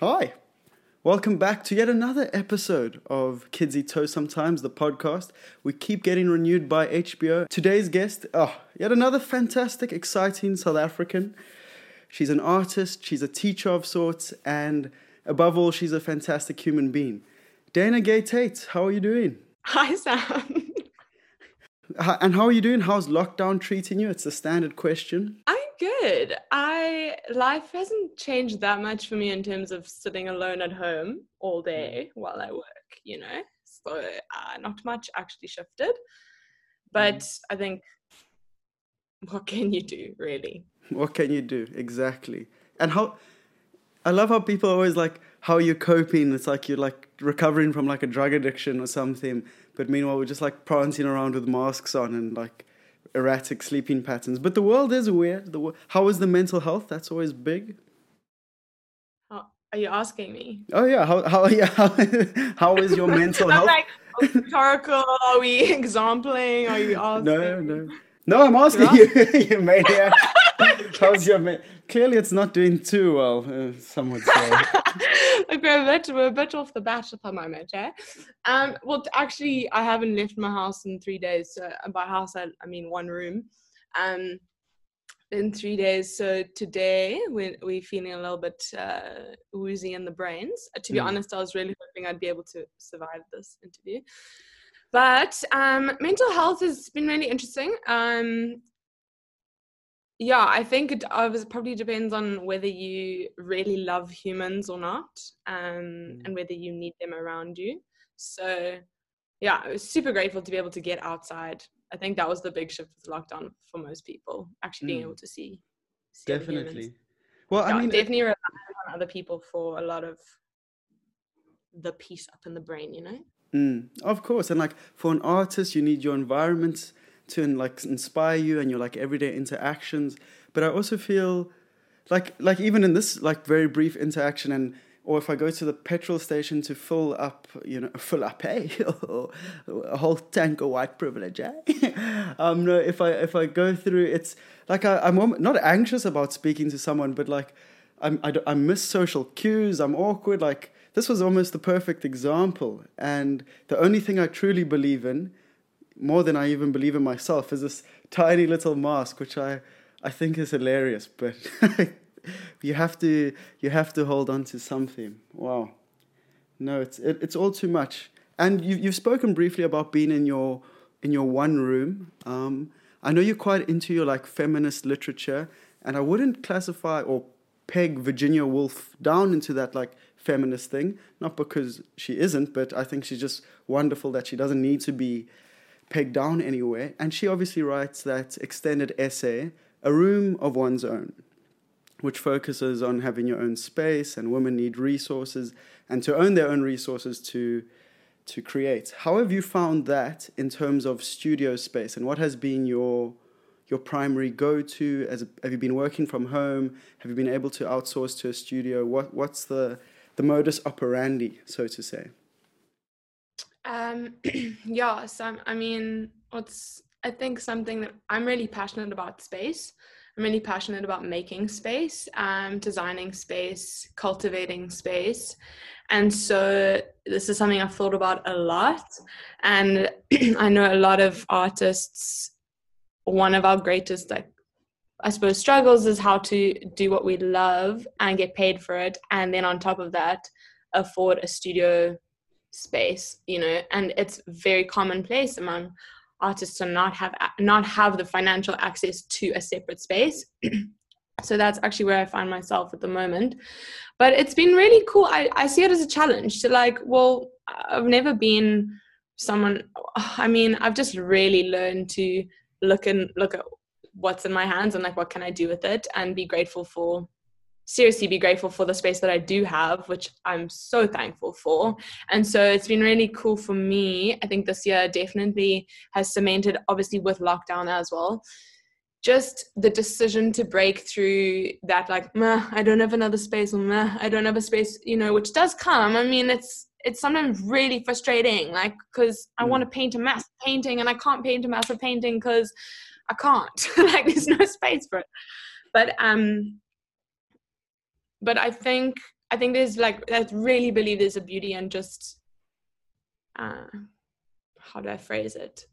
Hi. Welcome back to yet another episode of Kids Eat Toast Sometimes, the podcast. We keep getting renewed by HBO. Today's guest, oh, yet another fantastic, exciting South African. She's an artist, she's a teacher of sorts, and above all, she's a fantastic human being. Dana Gay Tate, how are you doing? Hi, Sam. And how are you doing? How's lockdown treating you? It's a standard question. I'm good. I life hasn't changed that much for me in terms of sitting alone at home all day while I work. You know, so uh, not much actually shifted. But I think, what can you do, really? What can you do? Exactly. And how I love how people are always like, how you're you coping? It's like you're like recovering from like a drug addiction or something. But meanwhile, we're just like prancing around with masks on and like erratic sleeping patterns. But the world is weird. The wo- how is the mental health? That's always big. How, are you asking me? Oh yeah, how how yeah how, how is your mental I'm health? like rhetorical. Are we exampling? Are you asking? No, no, no. I'm asking you, you maniac. How's your man? Clearly, it's not doing too well. Uh, some would say. like we're a bit we're a bit off the bat at the moment, eh? Um, well, actually, I haven't left my house in three days. So and by house, I, I mean one room. Um, in three days. So today we we're feeling a little bit uh, woozy in the brains. Uh, to be Mm. honest, I was really hoping I'd be able to survive this interview. But um, mental health has been really interesting. Um, yeah, I think it probably depends on whether you really love humans or not, um, and whether you need them around you. So, yeah, I was super grateful to be able to get outside. I think that was the big shift with lockdown for most people, actually being Mm. able to see. see. Definitely. Well, I Yeah, mean, it- definitely rely on other people for a lot of the peace up in the brain, you know. Mm, of course, and like for an artist, you need your environment to like inspire you and your like everyday interactions. But I also feel like like even in this like very brief interaction, and or if I go to the petrol station to fill up, you know, fill up, hey, a whole tank of white privilege, eh? um, no, if I if I go through, it's like I, I'm not anxious about speaking to someone, but like I'm, I, I miss social cues. I'm awkward. Like this was almost the perfect example. And the only thing I truly believe in, more than I even believe in myself, is this tiny little mask, which I, I think is hilarious. But you have to you have to hold on to something. Wow. No, it's it, it's all too much. And you you've spoken briefly about being in your in your one room. Um, I know you're quite into your like feminist literature, and I wouldn't classify or peg Virginia Woolf down into that like feminist thing. Not because she isn't, but I think she's just wonderful that she doesn't need to be pegged down anywhere. And she obviously writes that extended essay, A Room of One's Own which focuses on having your own space and women need resources and to own their own resources to to create. How have you found that in terms of studio space? And what has been your your primary go-to? As have you been working from home? Have you been able to outsource to a studio? What what's the the modus operandi so to say Um, yeah, so I mean, what's I think something that I'm really passionate about space. I'm really passionate about making space, um, designing space, cultivating space, and so this is something I've thought about a lot. And I know a lot of artists. One of our greatest, like, I suppose, struggles is how to do what we love and get paid for it, and then on top of that, afford a studio space you know and it's very commonplace among artists to not have not have the financial access to a separate space. So that's actually where i find myself at the moment. But it's been really cool. I, I see it as a challenge to like well i've never been someone i mean i've just really learned to look and look at what's in my hands and like what can i do with it and be grateful for seriously be grateful for the space that I do have, which I'm so thankful for. And so it's been really cool for me. I think this year definitely has cemented, obviously, with lockdown as well. Just the decision to break through that, like, meh, I don't have another space, or meh, I don't have a space, you know, which does come. I mean, it's it's sometimes really frustrating, like, because I Mm. want to paint a massive painting and I can't paint a massive painting because I can't. like, there's no space for it. But um, but I think I think there's like I really believe there's a beauty in just uh, how do I phrase it?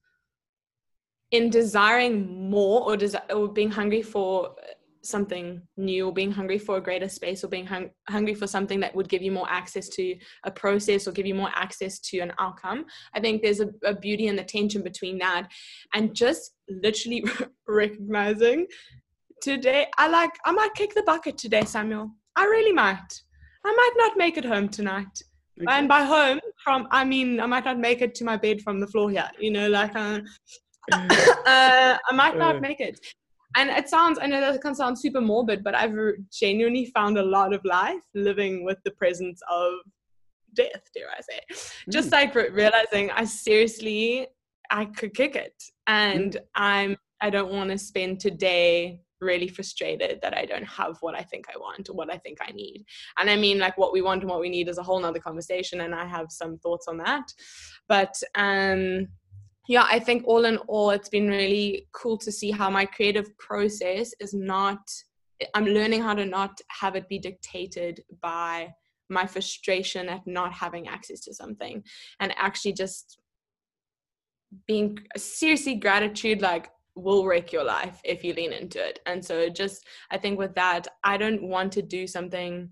In desiring more or, or being hungry for something new or being hungry for a greater space or being hung- hungry for something that would give you more access to a process or give you more access to an outcome i think there's a, a beauty in the tension between that and just literally recognizing today i like i might kick the bucket today samuel i really might i might not make it home tonight okay. and by home from i mean i might not make it to my bed from the floor here you know like uh, uh, i might not uh. make it and it sounds i know that can sound super morbid but i've genuinely found a lot of life living with the presence of death dare i say mm. just like realizing i seriously i could kick it and mm. i'm i don't want to spend today really frustrated that i don't have what i think i want or what i think i need. And i mean like what we want and what we need is a whole nother conversation and i have some thoughts on that. But um yeah, I think all in all, it's been really cool to see how my creative process is not, I'm learning how to not have it be dictated by my frustration at not having access to something and actually just being seriously gratitude like will wreck your life if you lean into it. And so just i think with that i don't want to do something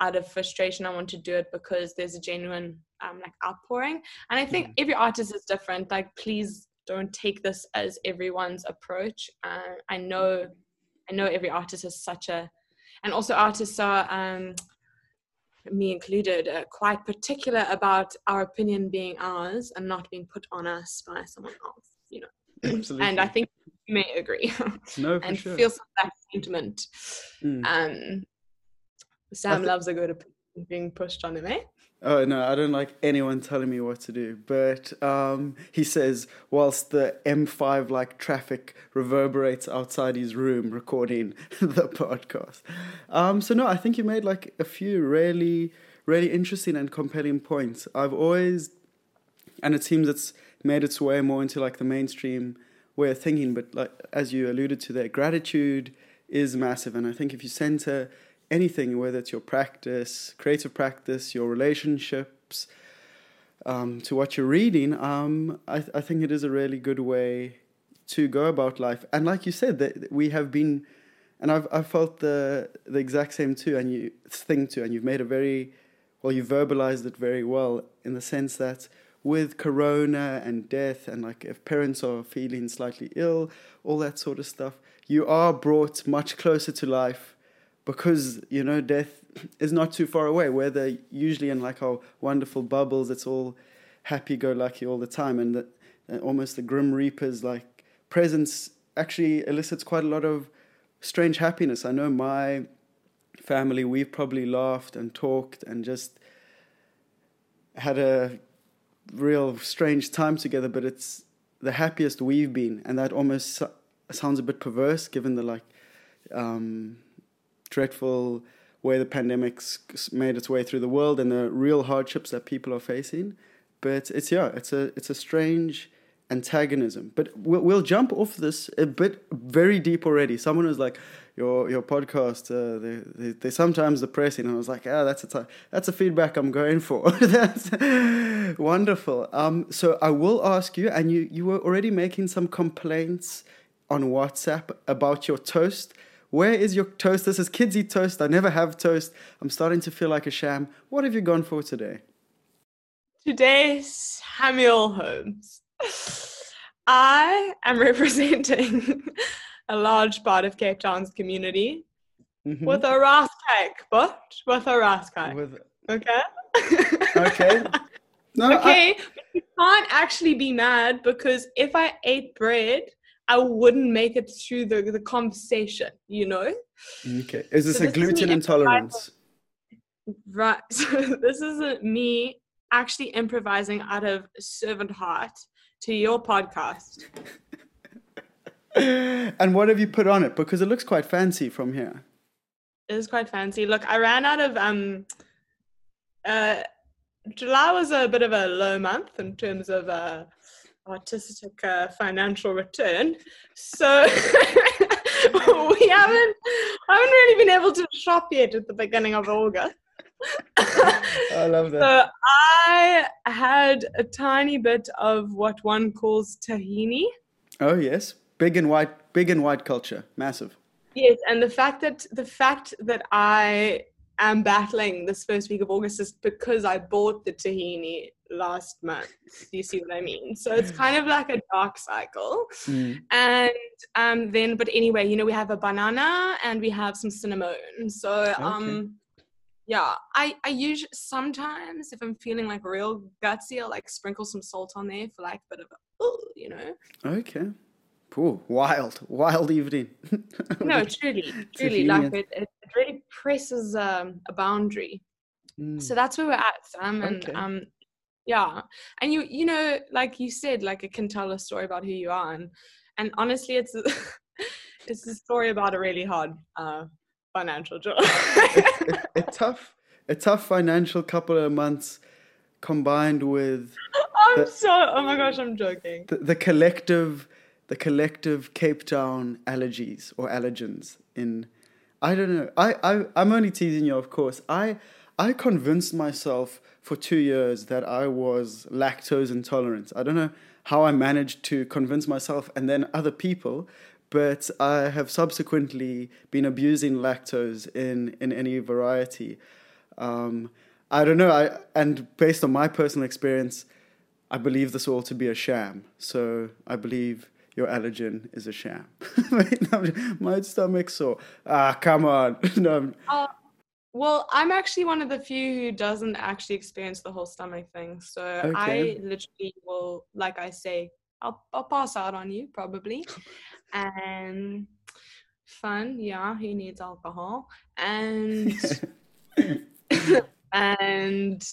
out of frustration. I want to do it because there's a genuine um, like outpouring. And i think mm. every artist is different like please don't take this as everyone's approach. Uh, i know i know every artist is such a and also artists are um, me included uh, quite particular about our opinion being ours and not being put on us by someone else you know? Absolutely. and i think may agree no, and sure. feel some that sentiment mm. um sam th- loves a good opinion being pushed on him eh Oh no, I don't like anyone telling me what to do. But um, he says, whilst the M5 like traffic reverberates outside his room, recording the podcast. Um, so no, I think you made like a few really, really interesting and compelling points. I've always, and it seems it's made its way more into like the mainstream way of thinking. But like as you alluded to, there, gratitude is massive, and I think if you center anything, whether it's your practice, creative practice, your relationships, um, to what you're reading, um, I, th- I think it is a really good way to go about life. And like you said, that we have been, and I've I felt the the exact same too, and you thing too, and you've made a very well, you verbalized it very well in the sense that with corona and death and like if parents are feeling slightly ill all that sort of stuff you are brought much closer to life because you know death is not too far away. Where they usually in like our wonderful bubbles, it's all happy-go-lucky all the time, and the, almost the grim reaper's like presence actually elicits quite a lot of strange happiness. I know my family, we've probably laughed and talked and just had a real strange time together, but it's the happiest we've been, and that almost sounds a bit perverse given the like um, dreadful way the pandemic's made its way through the world and the real hardships that people are facing. But it's yeah, it's a it's a strange antagonism. But we'll, we'll jump off this a bit very deep already. Someone was like, "Your your podcast, uh, they, they they sometimes depressing," and I was like, "Ah, that's a t- that's a feedback I'm going for. that's wonderful." Um, so I will ask you, and you you were already making some complaints on WhatsApp about your toast. Where is your toast? This is kids eat toast. I never have toast. I'm starting to feel like a sham. What have you gone for today? Today, Samuel Holmes. I am representing a large part of Cape Town's community mm-hmm. with a rice cake, but with a rice cake. With... Okay. okay. No, okay. I... you can't actually be mad because if I ate bread, I wouldn't make it through the, the conversation, you know? Okay. Is this so a this gluten intolerance? Right. So this isn't me actually improvising out of servant heart to your podcast. And what have you put on it? Because it looks quite fancy from here. It is quite fancy. Look, I ran out of um uh July was a bit of a low month in terms of uh artistic uh, financial return. So we haven't haven't really been able to shop yet at the beginning of August. I love that. So I had a tiny bit of what one calls tahini. Oh yes, big and white, big and white culture, massive. Yes, and the fact that the fact that I am battling this first week of August is because I bought the tahini last month. Do you see what I mean? So it's kind of like a dark cycle. Mm. And um, then, but anyway, you know, we have a banana and we have some cinnamon. So um, yeah, I I usually sometimes if I'm feeling like real gutsy, I'll like sprinkle some salt on there for like a bit of a, ooh, you know. Okay. Ooh, wild, wild evening. No, truly, truly, like it, it really presses um, a boundary. Mm. So that's where we're at, Sam, and Okay. um, yeah, and you you know, like you said, like it can tell a story about who you are, and and honestly, it's it's a story about a really hard uh, financial job. a, a tough, a tough financial couple of months, combined with I'm The- so oh my gosh, I'm joking. the, the collective, the collective Cape Town allergies or allergens in. I don't know. I, I I'm only teasing you, of course. I I convinced myself for two years that I was lactose intolerant. I don't know how I managed to convince myself and then other people, but I have subsequently been abusing lactose in in any variety. Um, I don't know. I and based on my personal experience, I believe this all to be a sham. So I believe your allergen is a sham. my stomach's sore. Ah, come on. no, Uh, well, I'm actually one of the few who doesn't actually experience the whole stomach thing. So Okay. I literally will, like I say, I'll, I'll pass out on you probably. and fun, yeah, he needs alcohol. And and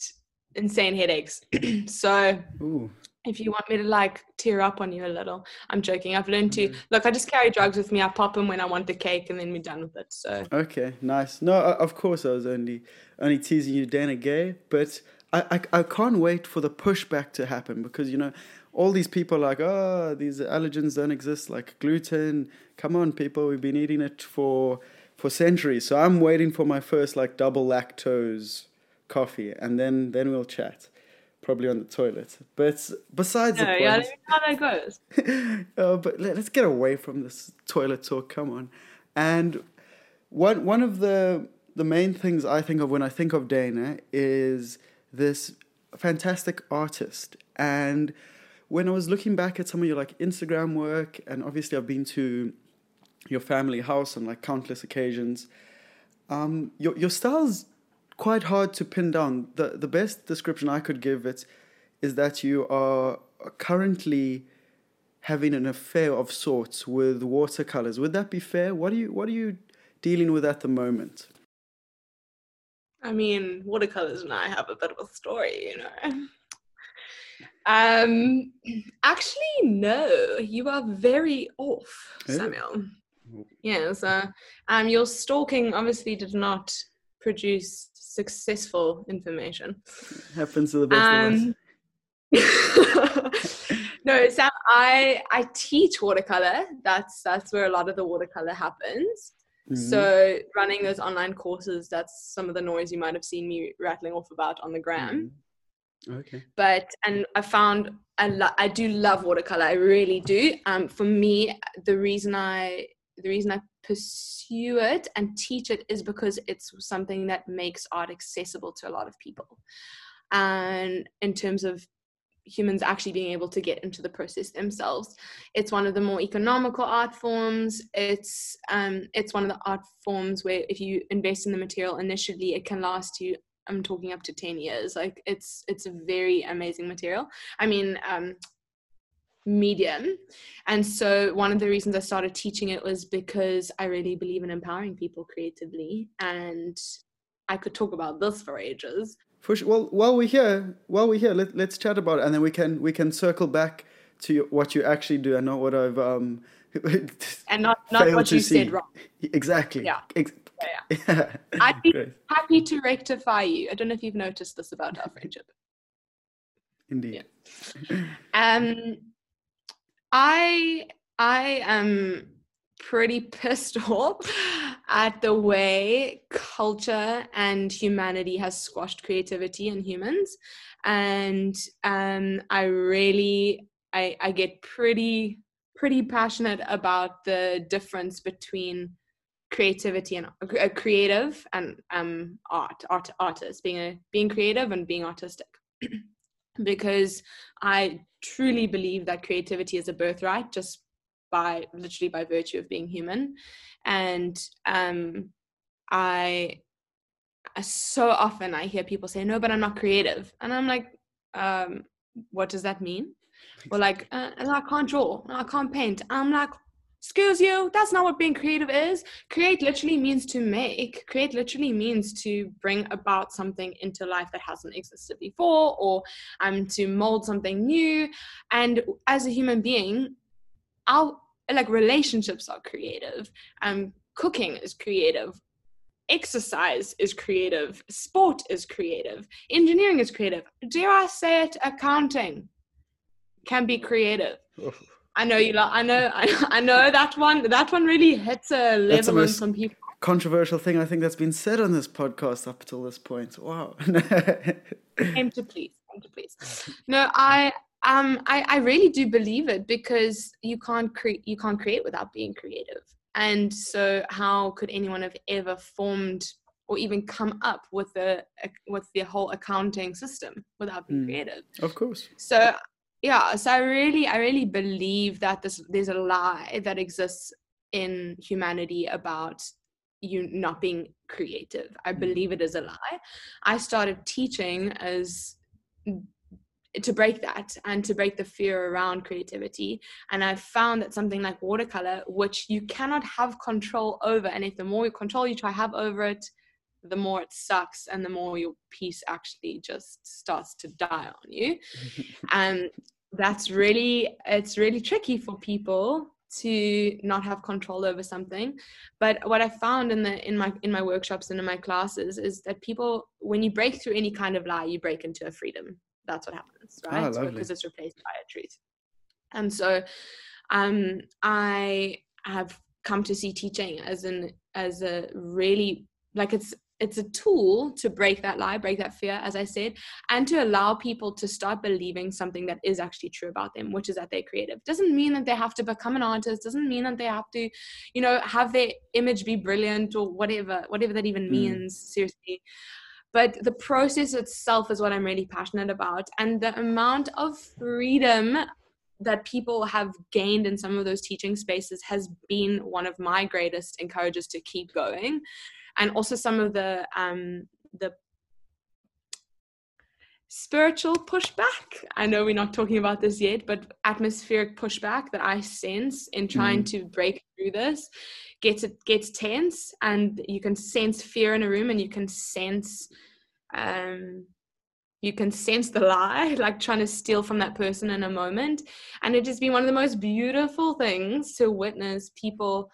insane headaches. so Ooh, if you want me to like tear up on you a little, I'm joking. I've learned to Mhm. look. I just carry drugs with me. I pop them when I want the cake, and then we're done with it. So okay, nice. No, of course I was only only teasing you, Dana Gay, but I, I I can't wait for the pushback to happen because you know all these people are like, oh, these allergens don't exist, like gluten. Come on, people, we've been eating it for for centuries. So I'm waiting for my first like double lactose coffee, and then then we'll chat, probably on the toilet. But besides no, the yeah, point, let me know how that goes. uh, but let, us get away from this toilet talk. Come on, and one one of the the main things I think of when I think of Dana is this fantastic artist. And when I was looking back at some of your like Instagram work, and obviously I've been to your family house on like countless occasions. Um, your your style's quite hard to pin down. the The best description I could give it is that you are currently having an affair of sorts with watercolors. Would that be fair? What are you What are you dealing with at the moment? I mean, watercolors and I have a bit of a story, you know. Um, actually, no, you are very off, Oh. Samuel. Yes, uh, um, your stalking obviously did not produce successful information. Happens to the best of us. Um, no, Sam, I I teach watercolor. That's that's where a lot of the watercolor happens. Mhm. So running those online courses, that's some of the noise you might have seen me rattling off about on the gram. Mhm. Okay. But and I found I lo- I do love watercolor. I really do. Um, for me, the reason I the reason I pursue it and teach it is because it's something that makes art accessible to a lot of people. And in terms of humans actually being able to get into the process themselves it's one of the more economical art forms. It's um it's one of the art forms where if you invest in the material initially it can last you i'm talking up to 10 years. Like it's it's a very amazing material. I mean um medium and so one of the reasons i started teaching it was because i really believe in empowering people creatively and i could talk about this for ages For sure. Well, while we're here, while we're here, let, let's chat about it, and then we can we can circle back to what you actually do and not what I've um. and not not what you see. said wrong Exactly. Yeah. Ex- Yeah, yeah. I'd be Great. happy to rectify you. I don't know if you've noticed this about our friendship. Indeed. Yeah. Um, I I am pretty pissed off at the way culture and humanity has squashed creativity in humans. And um, i really I, I get pretty pretty passionate about the difference between creativity and a creative and um art art artist being a being creative and being artistic. Because i truly believe that creativity is a birthright just by literally by virtue of being human. And um i so often i hear people say no but i'm not creative. And i'm like um what does that mean? Or like uh, i can't draw i can't paint. I'm like excuse you that's not what being creative is. Create literally means to make. Create literally means to bring about something into life that hasn't existed before or um to mold something new. And as a human being our like relationships are creative. Um cooking is creative. Exercise is creative. Sport is creative. Engineering is creative. Dare i say it? Accounting can be creative I know you. I know. I, I know that one. That one really hits a level on some people. Controversial thing I think that's been said on this podcast up until this point. Wow. Aim to please. Aim to please. No, I um I, I really do believe it because you can't create you can't create without being creative. And so how could anyone have ever formed or even come up with the with the whole accounting system without being mm, creative? Of course. So yeah so i really i really believe that this there's a lie that exists in humanity about you not being creative. I mm. believe it is a lie. I started teaching as to break that and to break the fear around creativity and i found that something like watercolor which you cannot have control over and if the more control you try have over it the more it sucks and the more your piece actually just starts to die on you. And that's really it's really tricky for people to not have control over something. But what i found in the in my in my workshops and in my classes is that people when you break through any kind of lie you break into a freedom. That's what happens right? oh, because it's replaced by a truth. And so um i have come to see teaching as an as a really like it's it's a tool to break that lie break that fear as i said and to allow people to start believing something that is actually true about them which is that they're creative. Doesn't mean that they have to become an artist. Doesn't mean that they have to you know have their image be brilliant or whatever whatever that even mm. means seriously. But the process itself is what i'm really passionate about and the amount of freedom that people have gained in some of those teaching spaces has been one of my greatest encourages to keep going and also some of the um, the spiritual pushback. I know we're not talking about this yet, but atmospheric pushback that I sense in trying mm. to break through this gets it gets tense, and you can sense fear in a room, and you can sense. Um, you can sense the lie, like trying to steal from that person in a moment. And it has been one of the most beautiful things to witness people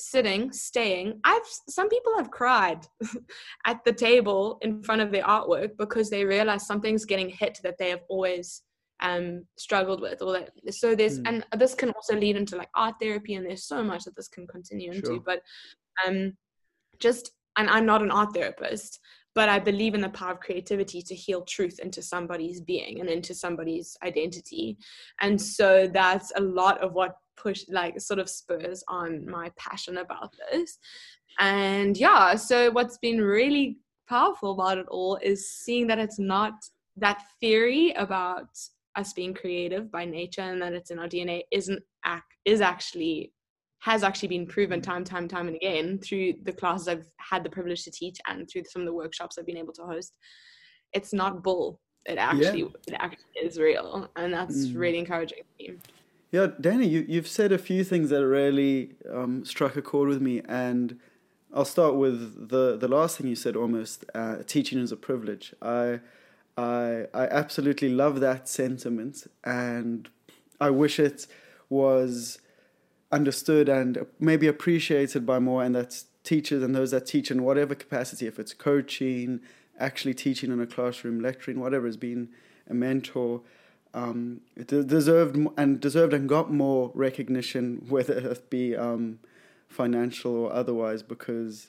sitting, staying. I've some people have cried at the table in front of their artwork because they realize something's getting hit that they have always um struggled with or that so there's mm. and this can also lead into like art therapy and there's so much that this can continue into sure. but um just and I'm not an art therapist but I believe in the power of creativity to heal truth into somebody's being and into somebody's identity. And so that's a lot of what push like sort of spurs on my passion about this. And yeah so what's been really powerful about it all is seeing that it's not that theory about us being creative by nature and that it's in our dna isn't act is actually has actually been proven time time time and again through the classes i've had the privilege to teach and through some of the workshops i've been able to host. It's not bull. It actually yeah. it actually is real and that's mm. really encouraging to me yeah, Danny, you, you've said a few things that really um, struck a chord with me, and I'll start with the, the last thing you said almost uh, teaching is a privilege. I, I, I absolutely love that sentiment, and I wish it was understood and maybe appreciated by more, and that teachers and those that teach in whatever capacity, if it's coaching, actually teaching in a classroom, lecturing, whatever, has been a mentor um, deserved and deserved and got more recognition, whether it be um, financial or otherwise, because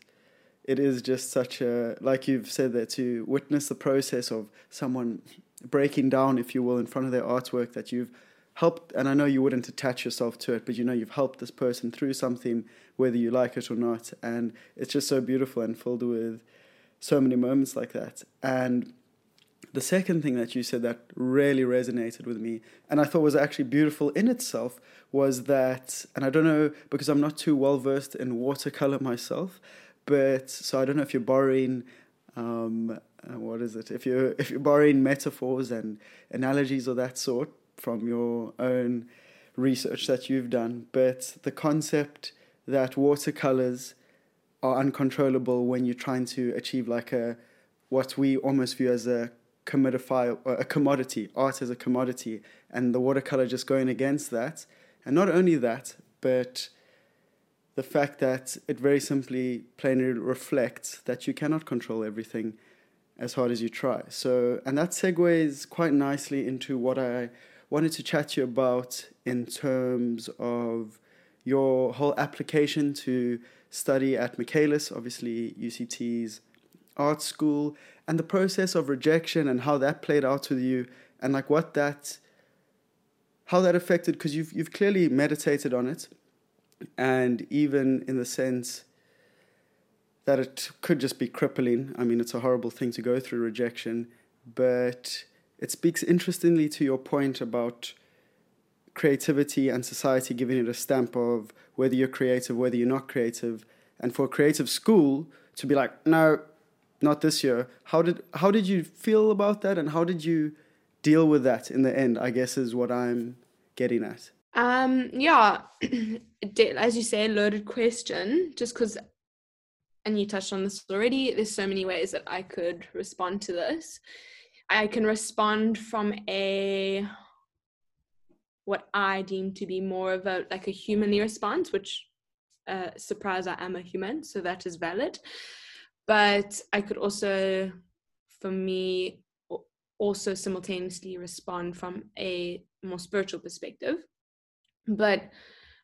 it is just such a like you've said there to witness the process of someone breaking down, if you will, in front of their artwork that you've helped. And I know you wouldn't attach yourself to it, but you know you've helped this person through something, whether you like it or not. And it's just so beautiful and filled with so many moments like that. And the second thing that you said that really resonated with me and I thought was actually beautiful in itself was that, and I don't know because I'm not too well versed in watercolor myself, but so I don't know if you're borrowing, um, uh, what is it? If you're if you're borrowing metaphors and analogies of that sort from your own research that you've done, but the concept that watercolors are uncontrollable when you're trying to achieve like a what we almost view as a commodify uh, a commodity art as a commodity and the watercolor just going against that. And not only that but the fact that it very simply plainly reflects that you cannot control everything as hard as you try. So and that segues quite nicely into what i wanted to chat to you about in terms of your whole application to study at Michaelis, obviously UCT's art school, and the process of rejection and how that played out with you, and like what that, how that affected, because you've you've clearly meditated on it, and even in the sense that it could just be crippling. I mean, it's a horrible thing to go through rejection, but it speaks interestingly to your point about creativity and society giving it a stamp of whether you're creative, whether you're not creative, and for a creative school to be like, no, not this year. How did how did you feel about that, and how did you deal with that in the end? I guess is what I'm getting at. Um, yeah, as you say, loaded question. Just because, and you touched on this already. There's so many ways that I could respond to this. I can respond from a what I deem to be more of a like a humanly response, which uh, surprise I am a human, so that is valid. But I could also, for me, also simultaneously respond from a more spiritual perspective. But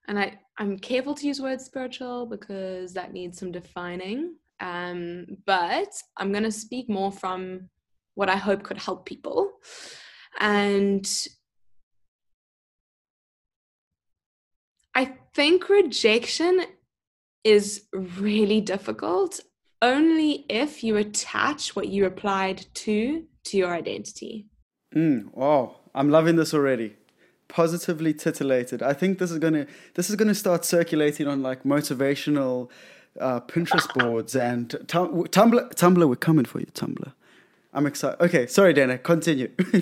and I, I'm careful to use word spiritual because that needs some defining. Um, but I'm gonna speak more from what I hope could help people. And I think rejection is really difficult only if you attach what you applied to to your identity. Mm, wow, I'm loving this already. Positively titillated. I think this is gonna this is gonna start circulating on like motivational uh, Pinterest boards and Tumblr. Tumblr, we're coming for you, Tumblr. I'm excited. Okay, sorry, Dana. Continue.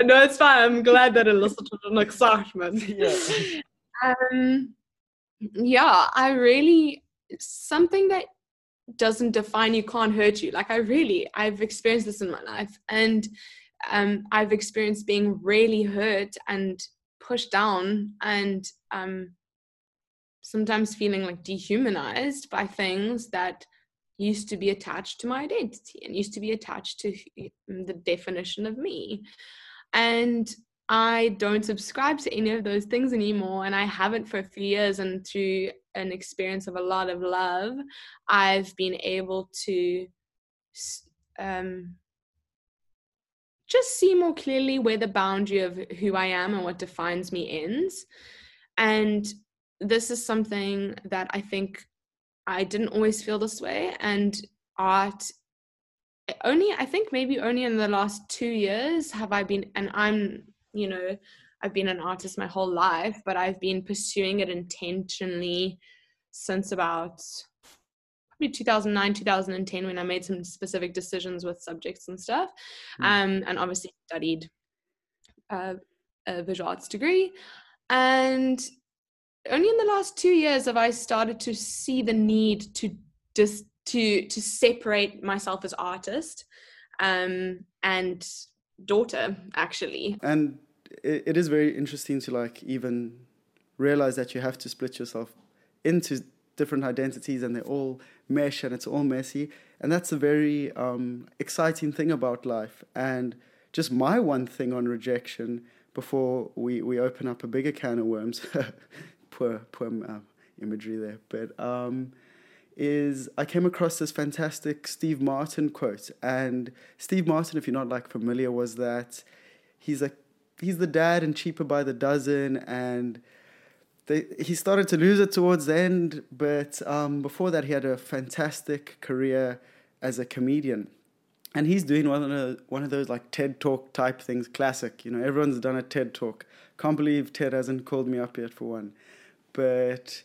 no, it's fine. I'm glad that it elicited an excitement. Yeah. Um, yeah, I really something that doesn't define you can't hurt you. Like I really, I've experienced this in my life, and um, I've experienced being really hurt and pushed down, and um, sometimes feeling like dehumanized by things that used to be attached to my identity and used to be attached to the definition of me. And I don't subscribe to any of those things anymore, and I haven't for a few years. And through an experience of a lot of love, I've been able to um, just see more clearly where the boundary of who I am and what defines me ends. And this is something that I think I didn't always feel this way. And art only I think maybe only in the last two years have I been and I'm you know, I've been an artist my whole life, but I've been pursuing it intentionally since about probably 2009, 2010 when I made some specific decisions with subjects and stuff. Mm. Um, and obviously studied uh, a visual arts degree. And only in the last two years have I started to see the need to just to to separate myself as artist um, and daughter actually and it, it is very interesting to like even realize that you have to split yourself into different identities and they all mesh and it's all messy. And that's a very um, exciting thing about life. And just my one thing on rejection before we, we open up a bigger can of worms poor poor uh, imagery there, but um, is I came across this fantastic Steve Martin quote, and Steve Martin, if you're not like familiar, was that he's like he's the dad and cheaper by the dozen, and they, he started to lose it towards the end, but um, before that he had a fantastic career as a comedian. And he's doing one of, the, one of those like TED Talk type things, classic. You know, everyone's done a TED Talk. Can't believe Ted hasn't called me up yet for one. But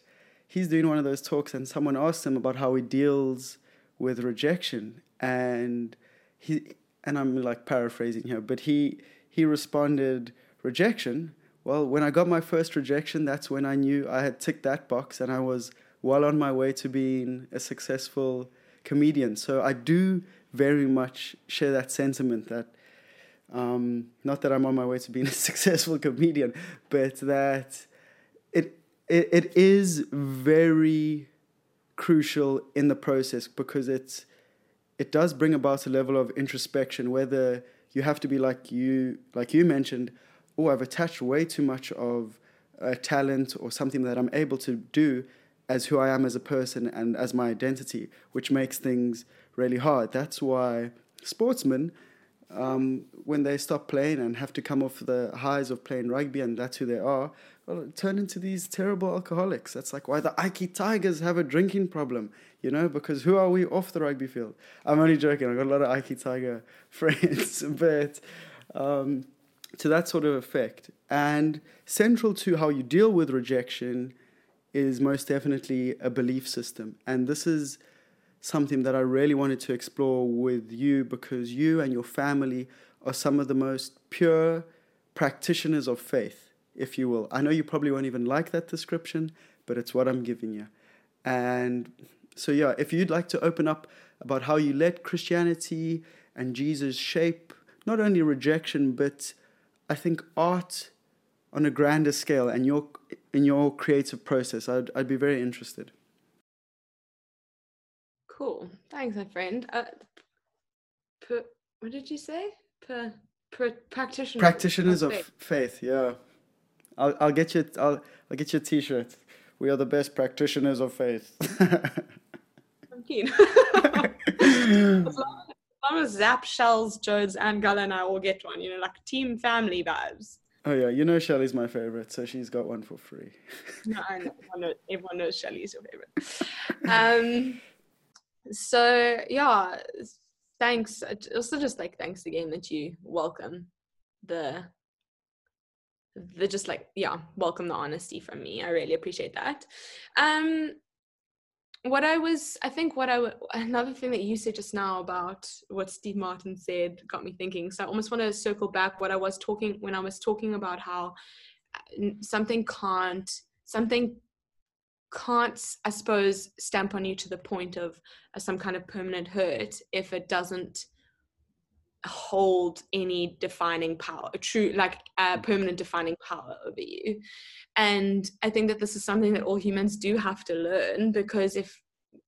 he's doing one of those talks, and someone asked him about how he deals with rejection, and he and I'm like paraphrasing here, but he he responded, "Rejection. Well, when I got my first rejection, that's when I knew I had ticked that box, and I was well on my way to being a successful comedian. So I do very much share that sentiment that." Um, not that I'm on my way to being a successful comedian, but that it it, it is very crucial in the process because it's it does bring about a level of introspection whether you have to be like you like you mentioned oh i've attached way too much of a talent or something that i'm able to do as who i am as a person and as my identity which makes things really hard. That's why sportsmen um, when they stop playing and have to come off the highs of playing rugby and that's who they are well, turn into these terrible alcoholics. That's like why the Ikey Tigers have a drinking problem, you know, because who are we off the rugby field? I'm only joking. I've got a lot of Ikey Tiger friends, but um, to that sort of effect. And central to how you deal with rejection is most definitely a belief system. And this is something that I really wanted to explore with you because you and your family are some of the most pure practitioners of faith if you will. I know you probably won't even like that description, but it's what I'm giving you. And so, yeah, if you'd like to open up about how you let Christianity and Jesus shape not only rejection, but I think art on a grander scale and your in your creative process, I'd I'd be very interested. Cool, thanks, my friend. Uh, per, what did you say? Per, per practitioners. Practitioners of faith. faith, yeah. I'll I'll get you I'll I'll get you a T-shirt. We are the best practitioners of faith. I'm keen. as long as Zap, Shells, Jodes, and Gala and I all get one, you know, like team family vibes. Oh yeah, you know Shelly's my favorite, so she's got one for free. no, I know. Everyone knows Shelly's your favorite. Um, so yeah, thanks. Also, just like thanks again that you welcome the the just like yeah welcome the honesty from me i really appreciate that um what i was i think what I another thing that you said just now about what steve martin said got me thinking so i almost want to circle back what i was talking when i was talking about how uh, something can't something can't i suppose stamp on you to the point of uh, some kind of permanent hurt if it doesn't hold any defining power, a true, like a permanent defining power over you. And I think that this is something that all humans do have to learn because if,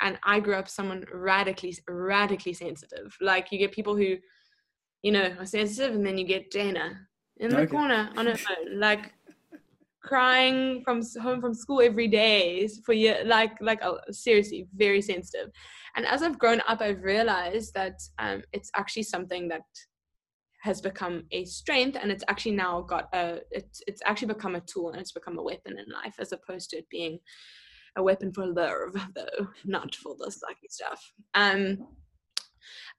and I grew up someone radically, radically sensitive. Like you get people who, you know, are sensitive, and then you get Dana in the okay. corner on her phone, like crying from home from school every day for you, like, like oh, seriously, very sensitive. And as I've grown up, I've realized that um, it's actually something that has become a strength and it's actually now got a it's it's actually become a tool and it's become a weapon in life as opposed to it being a weapon for love though not for the sucky stuff um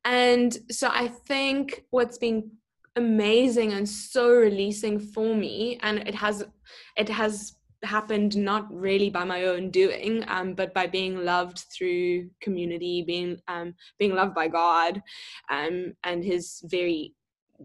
and so i think what's been amazing and so releasing for me and it has it has happened not really by my own doing um, but by being loved through community being um, being loved by god um, and his very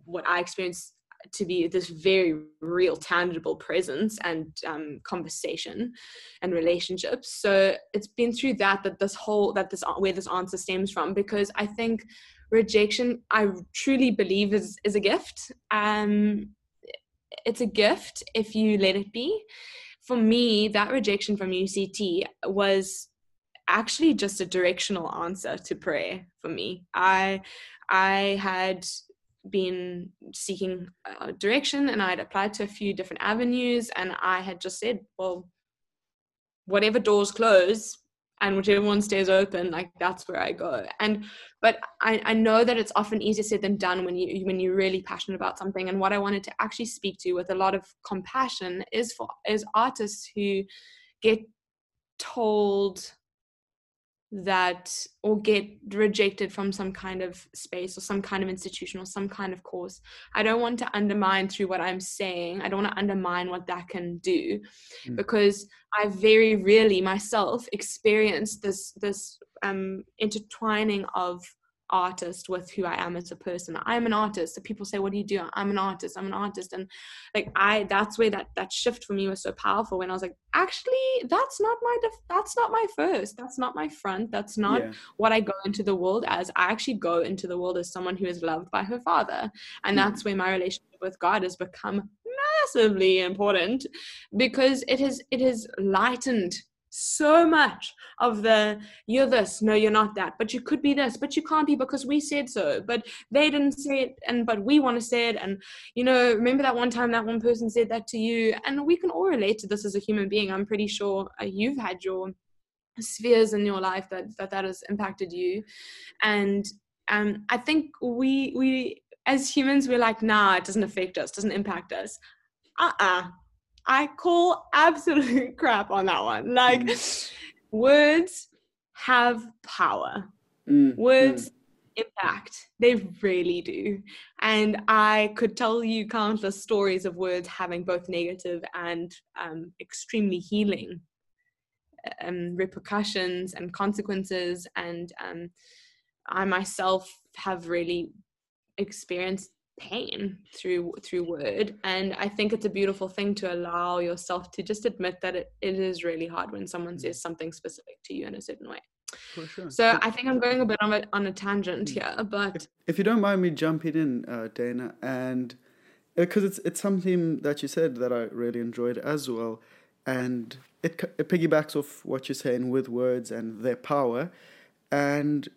what i experienced to be this very real tangible presence and um, conversation and relationships. So it's been through that that this whole that this where this answer stems from because i think rejection i truly believe is is a gift um it's a gift if you let it be for me, that rejection from UCT was actually just a directional answer to prayer for me. I I had been seeking direction and I had applied to a few different avenues and I had just said, well, whatever doors close and whichever one stays open like that's where i go. And but I, I know that it's often easier said than done when you when you're really passionate about something. And what i wanted to actually speak to with a lot of compassion is for is artists who get told that or get rejected from some kind of space or some kind of institution or some kind of course i don't want to undermine through what i'm saying i don't want to undermine what that can do mm. because i very rarely myself experienced this this um intertwining of artist with who I am as a person. I'm an artist. So people say, "What do you do?" I'm an artist. I'm an artist, and like I, that's where that that shift for me was so powerful. When I was like, actually, that's not my def- that's not my first. That's not my front. That's not yeah. what I go into the world as. I actually go into the world as someone who is loved by her father, and mm-hmm. that's where my relationship with God has become massively important because it has it has lightened so much of the you're this. No you're not that. But you could be this. But you can't be because we said so. But they didn't say it and but we want to say it. And you know remember that one time that one person said that to you? And we can all relate to this as a human being. I'm pretty sure uh, you've had your spheres in your life that that, that has impacted you. And um i think we we as humans we're like nah it doesn't affect us. Doesn't impact us. Uh-uh I call absolute crap on that one. Like mm. words have power. Mm. Words mm. impact. They really do. And I could tell you countless stories of words having both negative and um, extremely healing um, repercussions and consequences. And um, I myself have really experienced pain through through word and i think it's a beautiful thing to allow yourself to just admit that it, it is really hard when someone mm. says something specific to you in a certain way Sure. So I think I'm going a bit on a, on a tangent mm. here, but if, if you don't mind me jumping in, uh, Dana, and because uh, it's it's something that you said that I really enjoyed as well, and it it piggybacks off what you're saying with words and their power, and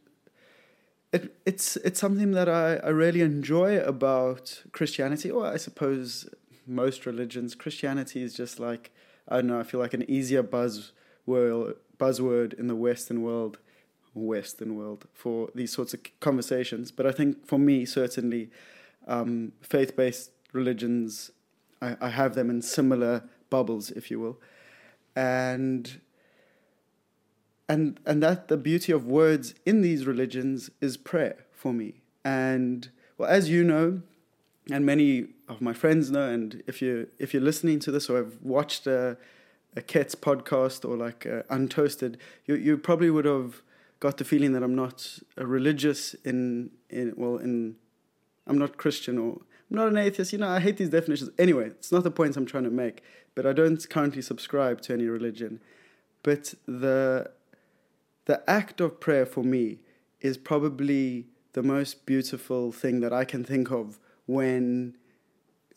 it, it's it's something that I, I really enjoy about Christianity, or I suppose most religions. Christianity is just like I don't know. I feel like an easier buzz world, buzzword in the Western world, Western world for these sorts of conversations. But I think for me, certainly, um, faith-based religions, I, I have them in similar bubbles, if you will, and and and that the beauty of words in these religions is prayer for me. And well as you know and many of my friends know and if you if you're listening to this or have watched a, a Ket's podcast or like untoasted you you probably would have got the feeling that I'm not a religious in in well in I'm not Christian or I'm not an atheist. You know I hate these definitions. Anyway it's not the point I'm trying to make but I don't currently subscribe to any religion. But the the act of prayer for me is probably the most beautiful thing that I can think of when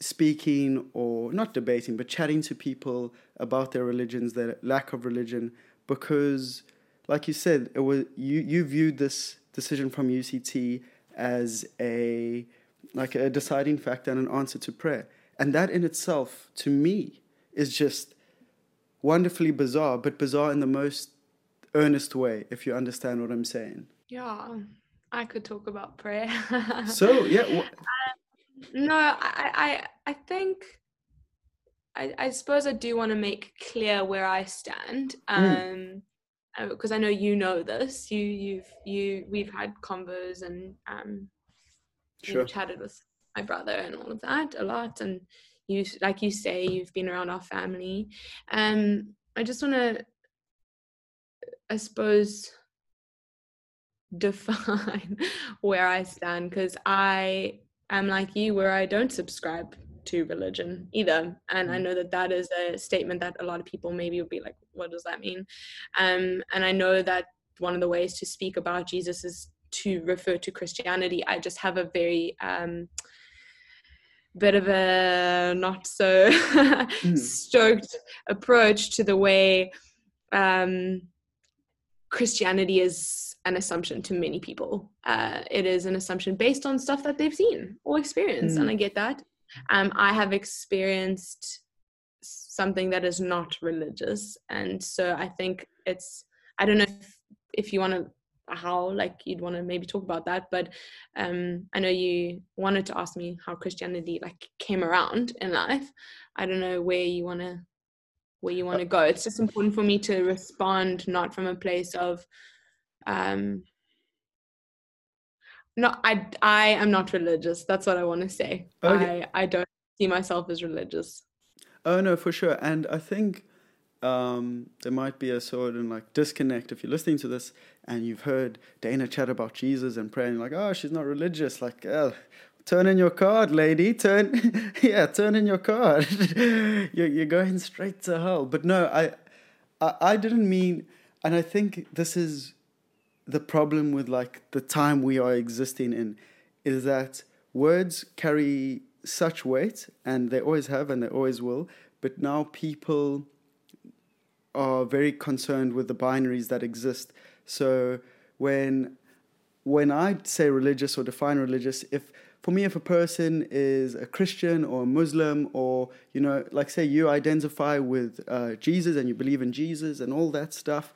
speaking or not debating but chatting to people about their religions their lack of religion because like you said it was you you viewed this decision from UCT as a like a deciding factor and an answer to prayer. And that in itself to me is just wonderfully bizarre but bizarre in the most earnest way, if you understand what I'm saying. Yeah, I could talk about prayer. so yeah. Wh- um, no, I, I, I think. I, I suppose I do want to make clear where I stand. Mm. Um, because mm. I know you know this. You, you've, you, we've had convos and um, sure. chatted with my brother and all of that a lot. And you, like you say, you've been around our family. Um, I just want to I suppose, define where I stand because I am like you, where I don't subscribe to religion either. And I mm. know that that is a statement that a lot of people maybe would be like, what does that mean? Um, and I know that one of the ways to speak about Jesus is to refer to Christianity. I just have a very um, bit of a not so mm. stoked approach to the way um, Christianity is an assumption to many people. Uh, it is an assumption based on stuff that they've seen or experienced, mm. and I get that. Um, I have experienced something that is not religious and so i think it's i don't know if, if you want to how like you'd want to maybe talk about that but um i know you wanted to ask me how christianity like came around in life i don't know where you want to where you want to go it's just important for me to respond not from a place of um no i i am not religious that's what i want to say okay. i i don't see myself as religious oh no for sure and i think um, there might be a sort of like disconnect if you're listening to this and you've heard Dana chat about Jesus and praying like, oh, she's not religious. Like, oh, turn in your card, lady. Turn, yeah, turn in your card. you're, you're going straight to hell. But no, I, I, I didn't mean, and I think this is the problem with like the time we are existing in, is that words carry such weight, and they always have, and they always will. But now people are very concerned with the binaries that exist. So when when I say religious or define religious, if for me, if a person is a Christian or a Muslim, or you know, like say you identify with uh, Jesus and you believe in Jesus and all that stuff,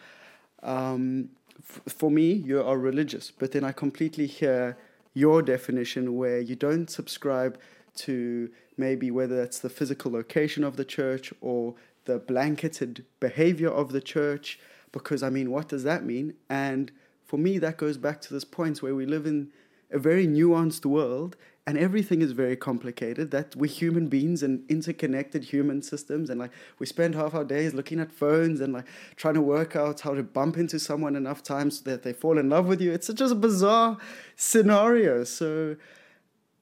um, f- for me, you are religious. But then I completely hear your definition where you don't subscribe to maybe whether that's the physical location of the church or the blanketed behavior of the church. Because I mean, what does that mean? And for me, that goes back to this point where we live in a very nuanced world and everything is very complicated that we're human beings and interconnected human systems and like we spend half our days looking at phones and like trying to work out how to bump into someone enough times so that they fall in love with you. It's just a bizarre scenario. So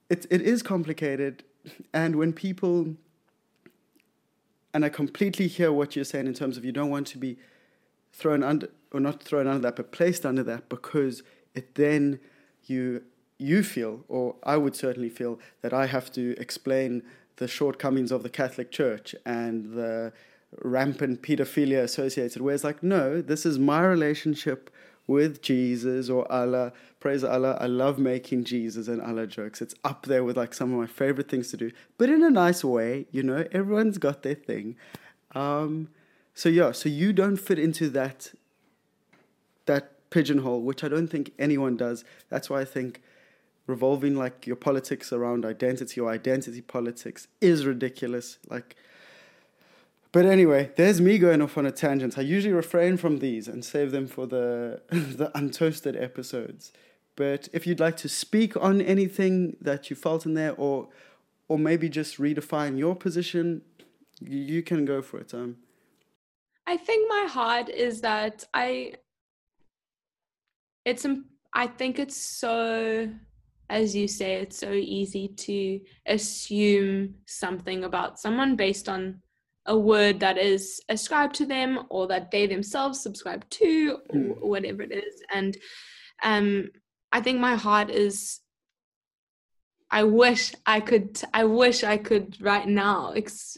it, it is complicated and when people and i completely hear what you're saying in terms of you don't want to be thrown under or not thrown under that, but placed under that because it then you you feel, or I would certainly feel, that I have to explain the shortcomings of the Catholic Church and the rampant pedophilia associated. Whereas, like, no, this is my relationship with Jesus or Allah. Praise Allah. I love making Jesus and Allah jokes. It's up there with like some of my favorite things to do, but in a nice way. You know, everyone's got their thing. Um, so yeah, so you don't fit into that that pigeonhole, which I don't think anyone does. That's why I think revolving like your politics around identity or identity politics is ridiculous. Like, but anyway, there's me going off on a tangent. I usually refrain from these and save them for the the untoasted episodes. But if you'd like to speak on anything that you felt in there, or or maybe just redefine your position, you can go for it. Um, I think my heart is that I it's i think it's so as you say it's so easy to assume something about someone based on a word that is ascribed to them or that they themselves subscribe to or hmm. whatever it is and um i think my heart is i wish i could i wish i could right now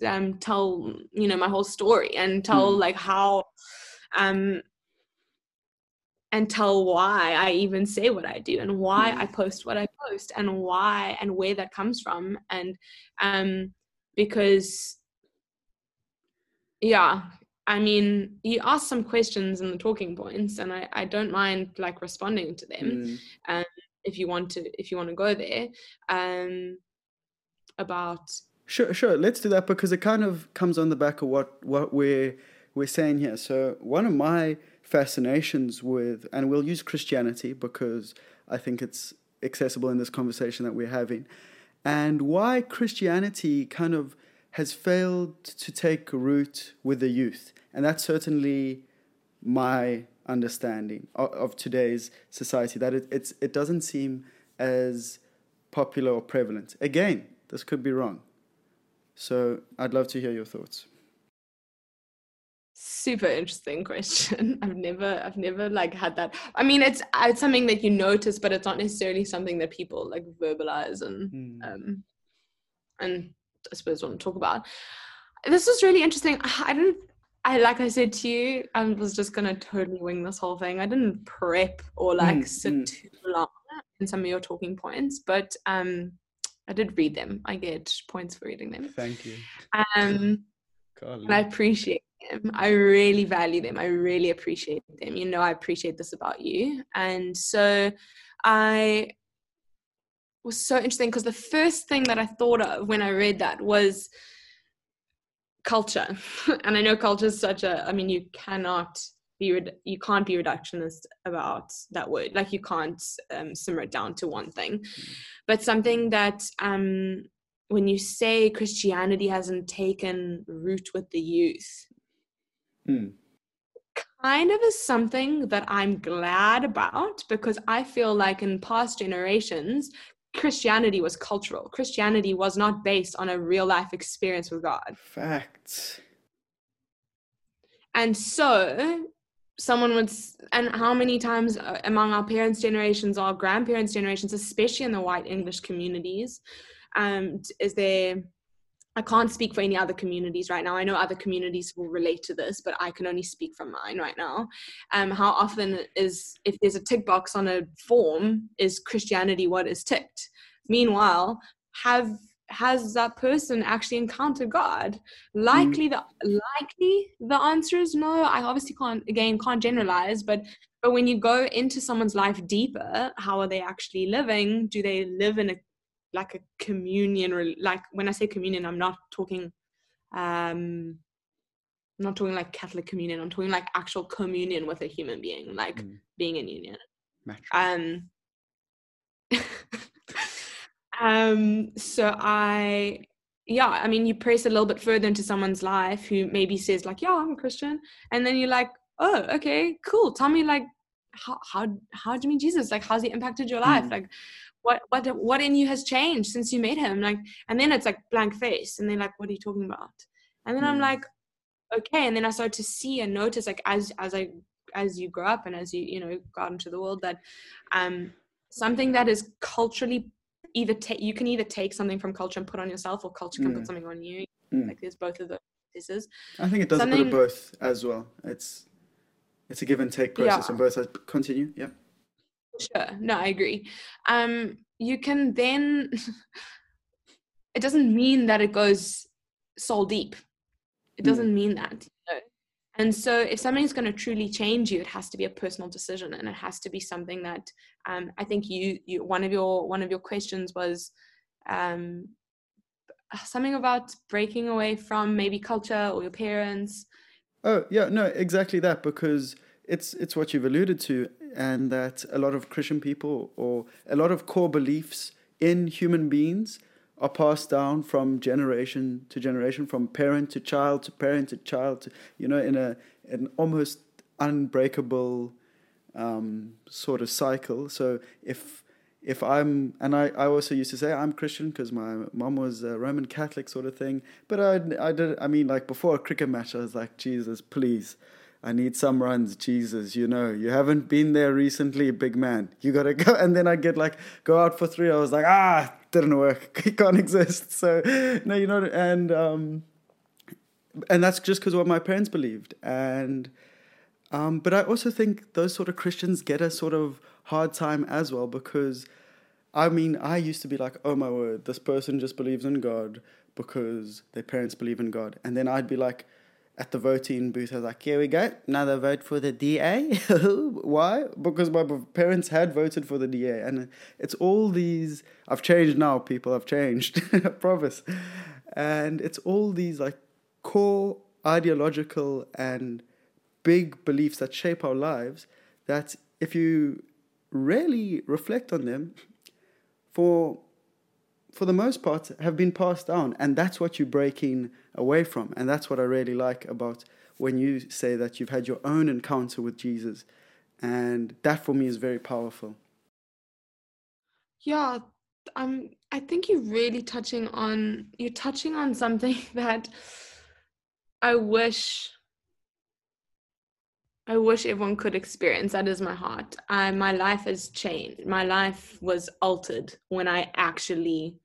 um tell you know my whole story and tell mm. like how um and tell why I even say what I do and why I post what I post and why and where that comes from. And um, because, yeah, I mean, you ask some questions in the talking points, and I, I don't mind like responding to them. Mm. Um, if you want to, if you want to go there, um, about sure, sure, let's do that because it kind of comes on the back of what what we're we're saying here. So one of my fascinations with, and we'll use Christianity because I think it's accessible in this conversation that we're having, and why Christianity kind of has failed to take root with the youth. And that's certainly my understanding of, of today's society, that it, it doesn't seem as popular or prevalent. Again, this could be wrong. So I'd love to hear your thoughts super interesting question i've never i've never like had that i mean it's it's something that you notice but it's not necessarily something that people like verbalize and mm. um and i suppose want to talk about this was really interesting i didn't i like i said to you i was just gonna totally wing this whole thing i didn't prep or like mm. sit mm. too long in some of your talking points but um i did read them i get points for reading them thank you um and I appreciate. I really value them. I really appreciate them. You know, I appreciate this about you. And so I was so interesting because the first thing that I thought of when I read that was culture. and I know culture is such a, I mean, you cannot be, you can't be reductionist about that word. Like you can't um, simmer it down to one thing. But something that um, when you say Christianity hasn't taken root with the youth, mm. kind of is something that I'm glad about because I feel like in past generations, Christianity was cultural. Christianity was not based on a real life experience with God. Facts. And so someone would and how many times uh, among our parents generations our grandparents generations especially in the white english communities um, is there I can't speak for any other communities right now. I know other communities will relate to this, but I can only speak from mine right now. Um, how often is if there's a tick box on a form, is Christianity what is ticked? Meanwhile, have has that person actually encountered God? Likely the likely the answer is no. I obviously can't again can't generalize, but but when you go into someone's life deeper, how are they actually living? Do they live in a like a communion like when i say communion i'm not talking um I'm not talking like catholic communion i'm talking like actual communion with a human being like mm. being in union um um so i yeah i mean you press a little bit further into someone's life who maybe says like yeah i'm a christian and then you're like oh okay cool tell me like how how how do you mean jesus like how's he impacted your life mm. like what what what in you has changed since you met him like and then it's like blank face and they're like what are you talking about and then mm. i'm hmm. like okay and then i start to see and notice like as as i as you grow up and as you you know got into the world that um something that is culturally either take you can either take something from culture and put on yourself or culture can mm. put hmm. something on you mm. like there's both of those pieces i think it does something, a bit of both as well it's it's a give and take process yeah. on both sides continue yeah Sure. No, I agree. Um, you can then, it doesn't mean that it goes soul deep. It hmm. doesn't mm. mean that. You know? And so, if something's going to truly change you, it has to be a personal decision, and it has to be something that um, I think you, you one of your one of your questions was um, something about breaking away from maybe culture or your parents. Oh yeah, no, exactly that because it's it's what you've alluded to, and that a lot of Christian people or a lot of core beliefs in human beings are passed down from generation to generation, from parent to child to parent to child, to, you know, in a an almost unbreakable um, sort of cycle. So if if I'm, and I, I also used to say I'm Christian because my mom was a Roman Catholic sort of thing. But I, I did, I mean, like before a cricket match, I was like, Jesus, please, I need some runs, Jesus, you know, you haven't been there recently, big man. You gotta go. And then I get like, go out for three. Was like, ah, didn't work. It can't exist. So, no, you know, and, um, and that's just because what my parents believed. And, um, but I also think those sort of Christians get a sort of hard time as well because, I mean, I used to be like, oh my word, this person just believes in God because their parents believe in God. And then I'd be like, at the voting booth, I was like, here we go, another vote for the DA. Why? Because my parents had voted for the DA. And it's all these, I've changed now, people, I've changed, I promise. And it's all these like core ideological and big beliefs that shape our lives that if you really reflect on them, for for the most part, have been passed down. And that's what you're breaking away from. And that's what I really like about when you say that you've had your own encounter with Jesus. And that for me is very powerful. Yeah, um, I think you're really touching on you're touching on something that I wish I wish everyone could experience. That is my heart. I, my life has changed. My life was altered when I actually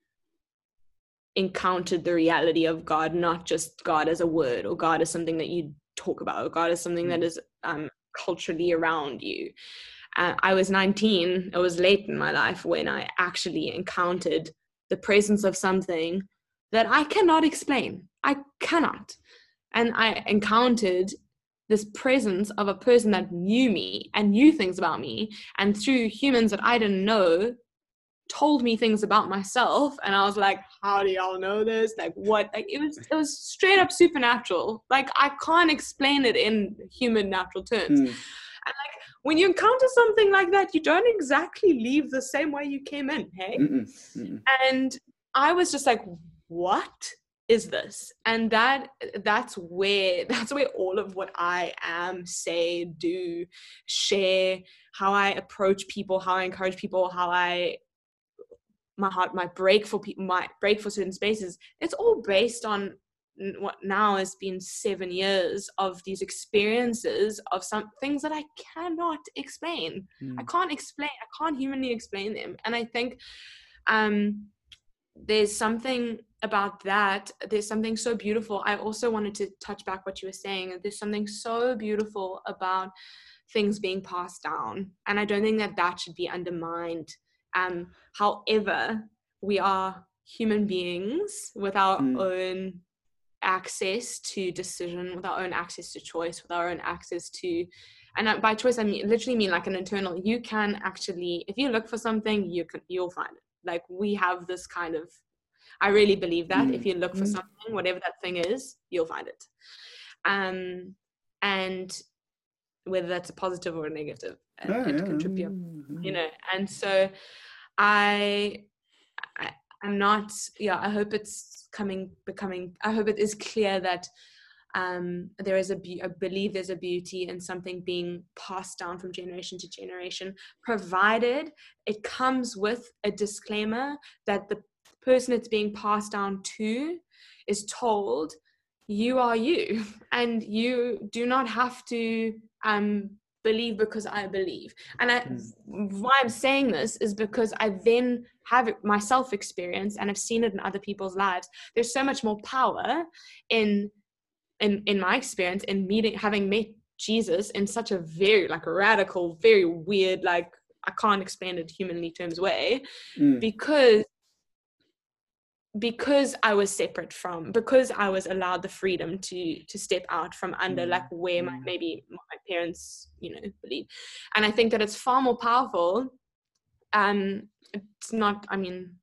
encountered the reality of God, not just God as a word or God as something that you talk about, or God as something that mm. is um, culturally around you. Uh, I was 19, it was late in my life when I actually encountered the presence of something that I cannot explain. I cannot. and I encountered this presence of a person that knew me and knew things about me, and through humans that I didn't know, told me things about myself and i was like how do y'all know this like what like it was it was straight up supernatural like i can't explain it in human natural terms mm. and like when you encounter something like that you don't exactly leave the same way you came in hey Mm-mm. Mm-mm. and i was just like what is this and that that's where that's where all of what i am say do share how i approach people how i encourage people how i my heart might break for people might break for certain spaces it's all based on what now has been seven years of these experiences of some things that I cannot explain. Mm. I can't explain. I can't humanly explain them. And I think um, there's something about that. There's something so beautiful. I also wanted to touch back what you were saying. There's something so beautiful about things being passed down, and I don't think that that should be undermined um, however, we are human beings with our mm. own access to decision, with our own access to choice, with our own access to, and by choice I mean literally mean like an internal. You can actually, if you look for something, you can you'll find it. Like we have this kind of, I really believe that mm. if you look for mm. something, whatever that thing is, you'll find it. Um, and whether that's a positive or a negative, it, yeah, contribute, mm-hmm. you know. And so, I, I I'm not. Yeah, I hope it's coming, becoming. I hope it is clear that um, there is a be- I believe there's a beauty in something being passed down from generation to generation, provided it comes with a disclaimer that the person it's being passed down to is told you are you and you do not have to um, believe because I believe. And I, mm. why I'm saying this is because I then have it myself experience and I've seen it in other people's lives. There's so much more power in in in my experience in meeting having met Jesus in such a very like radical, very weird, like I can't explain it humanly terms way, mm. because because I was separate from, because I was allowed the freedom to to step out from under like mm, where my mm. maybe my parents, you know, believe. And I think that it's far more powerful. Um it's not, I mean,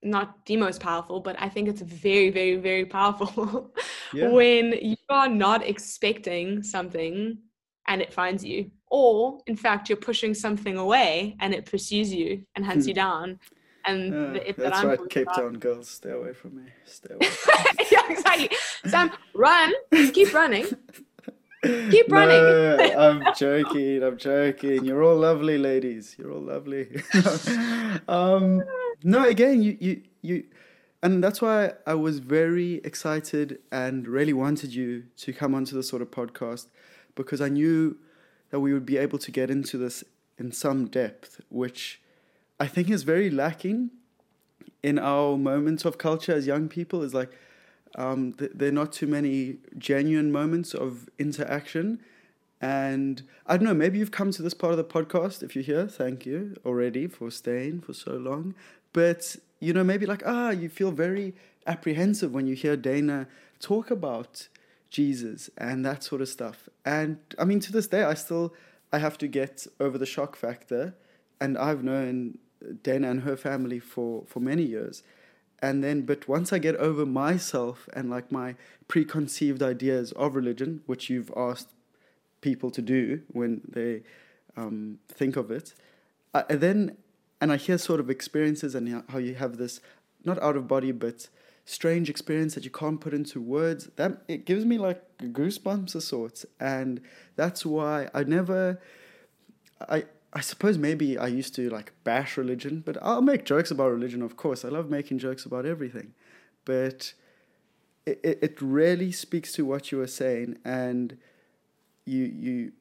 not the most powerful, but I think it's very, very, very powerful yeah. when you are not expecting something and it finds you. Or in fact you're pushing something away and it pursues you and hunts hmm. you down and yeah, the, that's right cape town girls stay away from me. Stay away yeah exactly. Sam run. Just keep running. Keep running. no, i'm joking. I'm joking. You're all lovely ladies. You're all lovely. Um no again you you you and that's why i was very excited and really wanted you to come onto this sort of podcast because i knew that we would be able to get into this in some depth which I think is very lacking in our moments of culture as young people is like um, th- there are not too many genuine moments of interaction. And I don't know, maybe you've come to this part of the podcast. If you're here, thank you already for staying for so long. But, you know, maybe like, ah, you feel very apprehensive when you hear Dana talk about Jesus and that sort of stuff. And I mean, to this day, I still I have to get over the shock factor. And I've known Dana and her family for, for many years. And then, but once I get over myself and like my preconceived ideas of religion, which you've asked people to do when they um, think of it, I, then, and I hear sort of experiences and how you have this, not out of body, but strange experience that you can't put into words, that it gives me like goosebumps of sorts. And that's why I never, I, I suppose maybe I used to like bash religion, but I'll make jokes about religion, of course. I love making jokes about everything. But it, it, it really speaks to what you were saying, and you, you,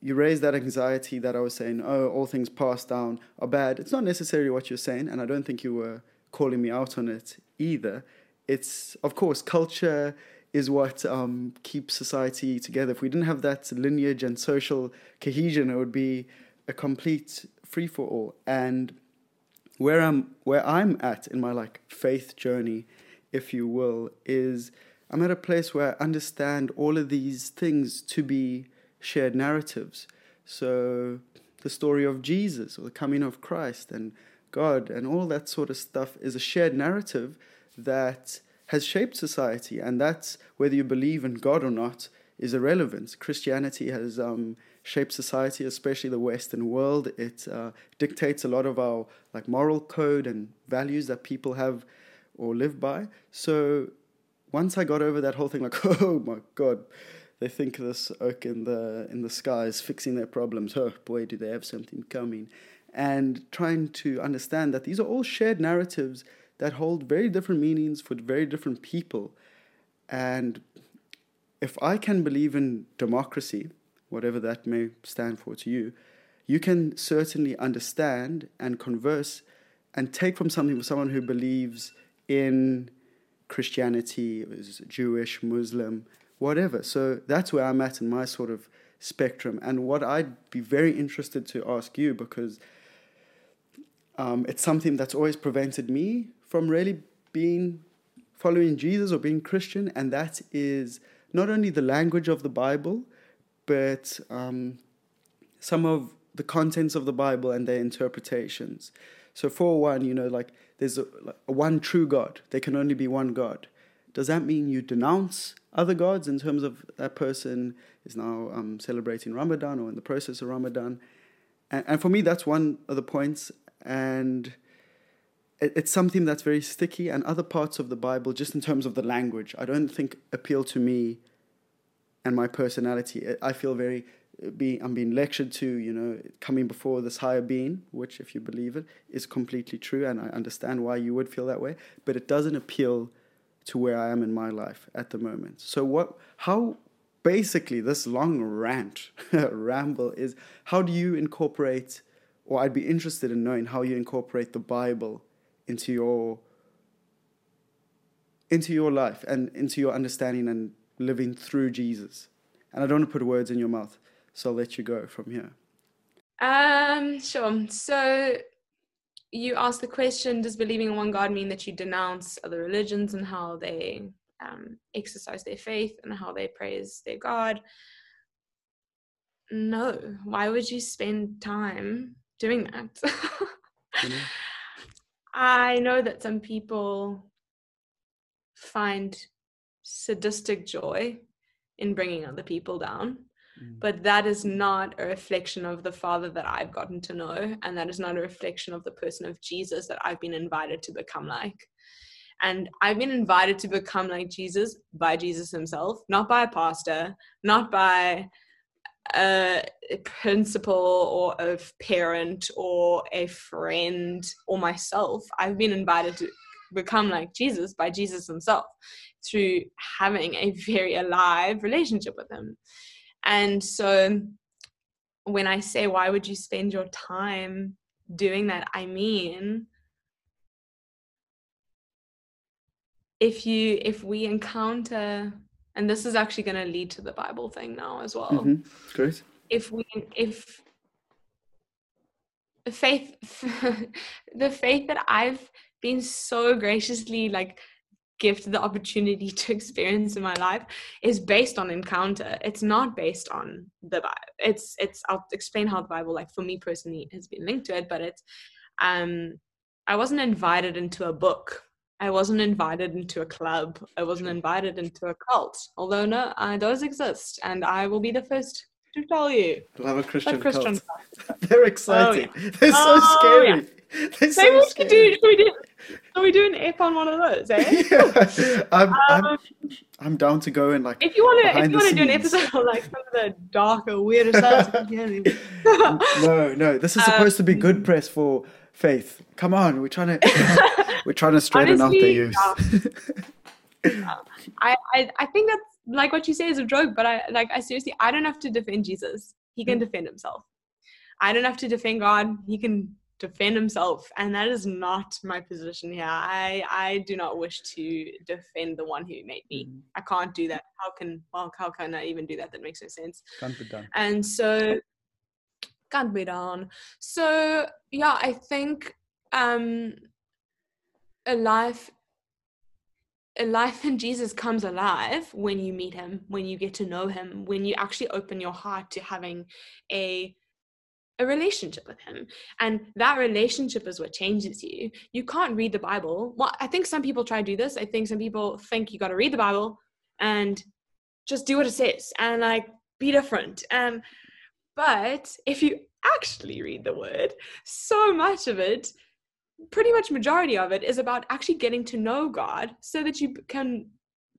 you raise that anxiety that I was saying, oh, all things passed down are bad. It's not necessarily what you're saying, and I don't think you were calling me out on it either. It's, of course, culture is what um, keeps society together. If we didn't have that lineage and social cohesion, it would be a complete free for all. And where I'm where I'm at in my like faith journey, if you will, is I'm at a place where I understand all of these things to be shared narratives. So the story of Jesus or the coming of Christ and God and all that sort of stuff is a shared narrative that has shaped society, and that's whether you believe in God or not is irrelevant. Christianity has um, shaped society, especially the Western world. It uh, dictates a lot of our like moral code and values that people have or live by. So once I got over that whole thing, like oh my god, they think this oak in the in the sky is fixing their problems. Oh boy, do they have something coming! And trying to understand that these are all shared narratives that hold very different meanings for very different people. And if I can believe in democracy, whatever that may stand for to you, you can certainly understand and converse and take from something from someone who believes in Christianity, is Jewish, Muslim, whatever. So that's where I'm at in my sort of spectrum. And what I'd be very interested to ask you because um, it's something that's always prevented me from really being following Jesus or being Christian, and that is not only the language of the Bible, but um, some of the contents of the Bible and their interpretations. So, for one, you know, like there's a, a one true God. There can only be one God. Does that mean you denounce other gods in terms of that person is now um, celebrating Ramadan or in the process of Ramadan? And, and for me, that's one of the points. And it's something that's very sticky and other parts of the bible just in terms of the language i don't think appeal to me and my personality. I feel very uh, being i'm being lectured to you know coming before this higher being which if you believe it is completely true and i understand why you would feel that way but it doesn't appeal to where i am in my life at the moment. So what how basically this long rant ramble is how do you incorporate or i'd be interested in knowing how you incorporate the bible into your into your life and into your understanding and living through Jesus. And I don't want to put words in your mouth, so I'll let you go from here. Um, sure. So you asked the question Does believing in one God mean that you denounce other religions and how they um, exercise their faith and how they praise their God? No. Why would you spend time doing that? mm-hmm. I know that some people find sadistic joy in bringing other people down, mm. but that is not a reflection of the Father that I've gotten to know, and that is not a reflection of the person of Jesus that I've been invited to become like. And I've been invited to become like Jesus by Jesus himself, not by a pastor, not by a principal or a parent or a friend or myself. I've been invited to become like Jesus by Jesus himself through having a very alive relationship with him. And so when I say, why would you spend your time doing that? I mean, if you if we encounter and this is actually going to lead to the bible thing now as well mm-hmm. great if we if faith the faith that i've been so graciously like gifted the opportunity to experience in my life is based on encounter it's not based on the bible it's it's i'll explain how the bible like for me personally has been linked to it but it's um i wasn't invited into a book I wasn't invited into a club. I wasn't invited into a cult. Although no, uh, those exist, and I will be the first to tell you. Love a Christian, Christian cult. They're exciting. Oh, yeah. They're so oh, scary. Yeah. They're so Maybe scary. Do, should we do? Are we doing an on one of those? Eh? yeah. I'm, um, I'm, I'm down to go and like. If you want to, if you want to do an episode on like some of the darker, weirder stuff, no, no. This is supposed um, to be good um, press for faith. Come on, we're trying to we're trying to straighten out the youth. I, I I think that's like what you say is a joke, but I like I seriously I don't have to defend Jesus. He can mm. defend himself. I don't have to defend God. He can defend himself and that is not my position here. I i do not wish to defend the one who made me. Mm. i can't do that. How can well how can i even do that? That makes no sense. Can't be done. And so can't be done. So yeah i think um a life a life in Jesus comes alive when you meet him, when you get to know him, when you actually open your heart to having a a relationship with him and that relationship is what changes you. You can't read the bible. Well i think some people try to do this. I think some people think you got to read the bible and just do what it says and like be different. And but if you actually read the word so much of it pretty much majority of it is about actually getting to know God so that you can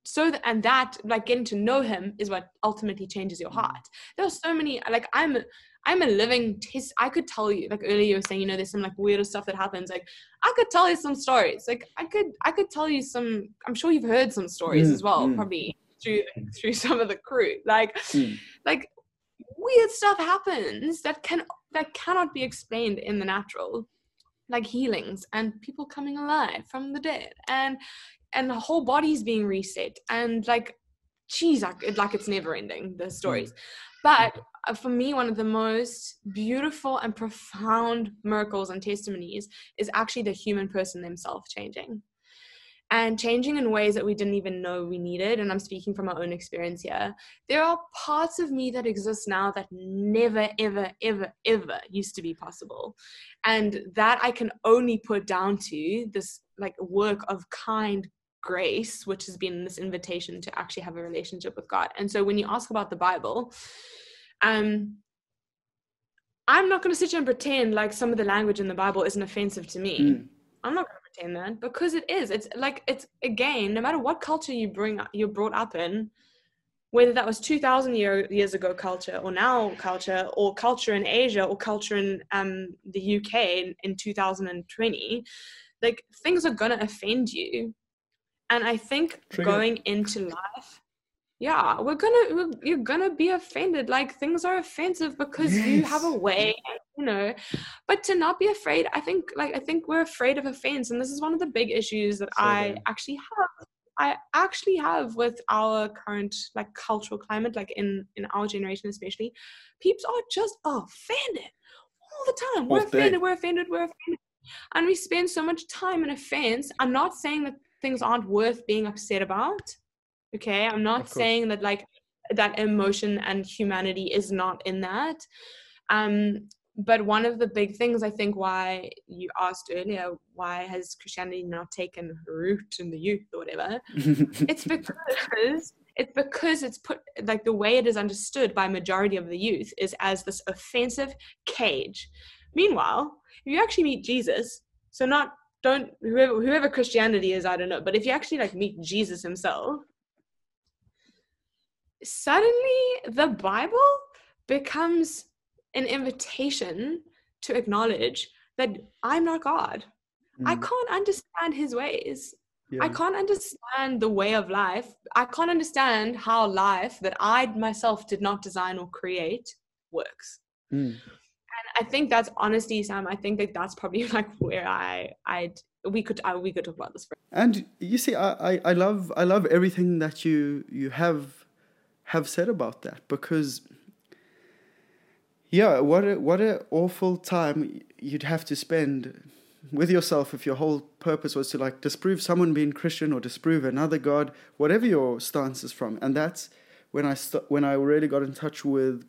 so that and that like getting to know him is what ultimately changes your heart. There are so many like i'm i'm a living test i could tell you like earlier you were saying you know there's some like weirder stuff that happens like i could tell you some stories like i could i could tell you some i'm sure you've heard some stories mm, as well mm. probably through through some of the crew like mm. like weird stuff happens that can that cannot be explained in the natural like healings and people coming alive from the dead and and the whole body's being reset and like geez like, like it's never ending the stories mm. But uh, for me one of the most beautiful and profound miracles and testimonies is actually the human person themselves changing and changing in ways that we didn't even know we needed. And I'm speaking from my own experience here. There are parts of me that exist now that never, ever, ever, ever used to be possible. And that I can only put down to this like work of kind grace, which has been this invitation to actually have a relationship with God. And so when you ask about the Bible, um, I'm not going to sit here and pretend like some of the language in the Bible isn't offensive to me. Mm. I'm not going to pretend that because it is it's like it's again no matter what culture you bring you're brought up in whether that was 2000 year, years ago culture or now culture or culture in asia or culture in um, the uk in, in 2020 like things are gonna offend you and i think Trigger. going into life yeah we're gonna we're, you're gonna be offended like things are offensive because yes. you have a way you know but to not be afraid i think like i think we're afraid of offense and this is one of the big issues that so i good. actually have i actually have with our current like cultural climate like in in our generation especially peeps are just offended all the time we're offended we're offended we're offended and we spend so much time in offense i'm not saying that things aren't worth being upset about okay? I'm not saying that like that emotion and humanity is not in that. Um but one of the big things i think why you asked earlier why has christianity not taken root in the youth or whatever it's because it's because it's put like the way it is understood by majority of the youth is as this offensive cage. Meanwhile if you actually meet jesus so not don't whoever whoever christianity is i don't know but if you actually like meet jesus himself suddenly the bible becomes an invitation to acknowledge that I'm not God. Mm. I can't understand his ways. Yeah. I can't understand the way of life. I can't understand how life that I myself did not design or create works. Mm. I think that's honesty, Sam. I think that that's probably like where I I we could I, we could talk about this. And you see, I, I I love I love everything that you you have have said about that because yeah, what a, what an awful time you'd have to spend with yourself if your whole purpose was to like disprove someone being Christian or disprove another God, whatever your stance is from. And that's when I st- when I really got in touch with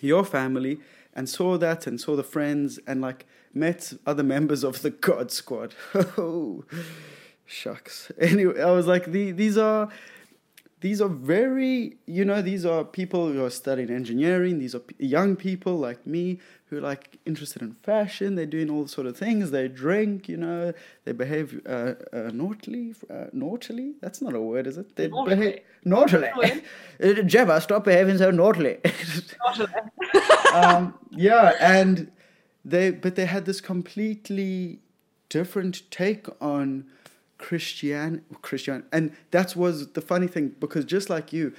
your family and saw that and saw the friends and like met other members of the God Squad. oh, shucks. Anyway, I was like, the, these are these are very you know these are people who are studying engineering. These are p- young people like me who are like interested in fashion. They're doing all sort of things. They drink you know. They behave uh, uh, naughtily uh, naughtily? That's not a word is it? They naughtily. behave naughtily uh, Gemma stop behaving so naughtily. Um, yeah and they but they had this completely different take on Christian Christian and that was the funny thing because just like you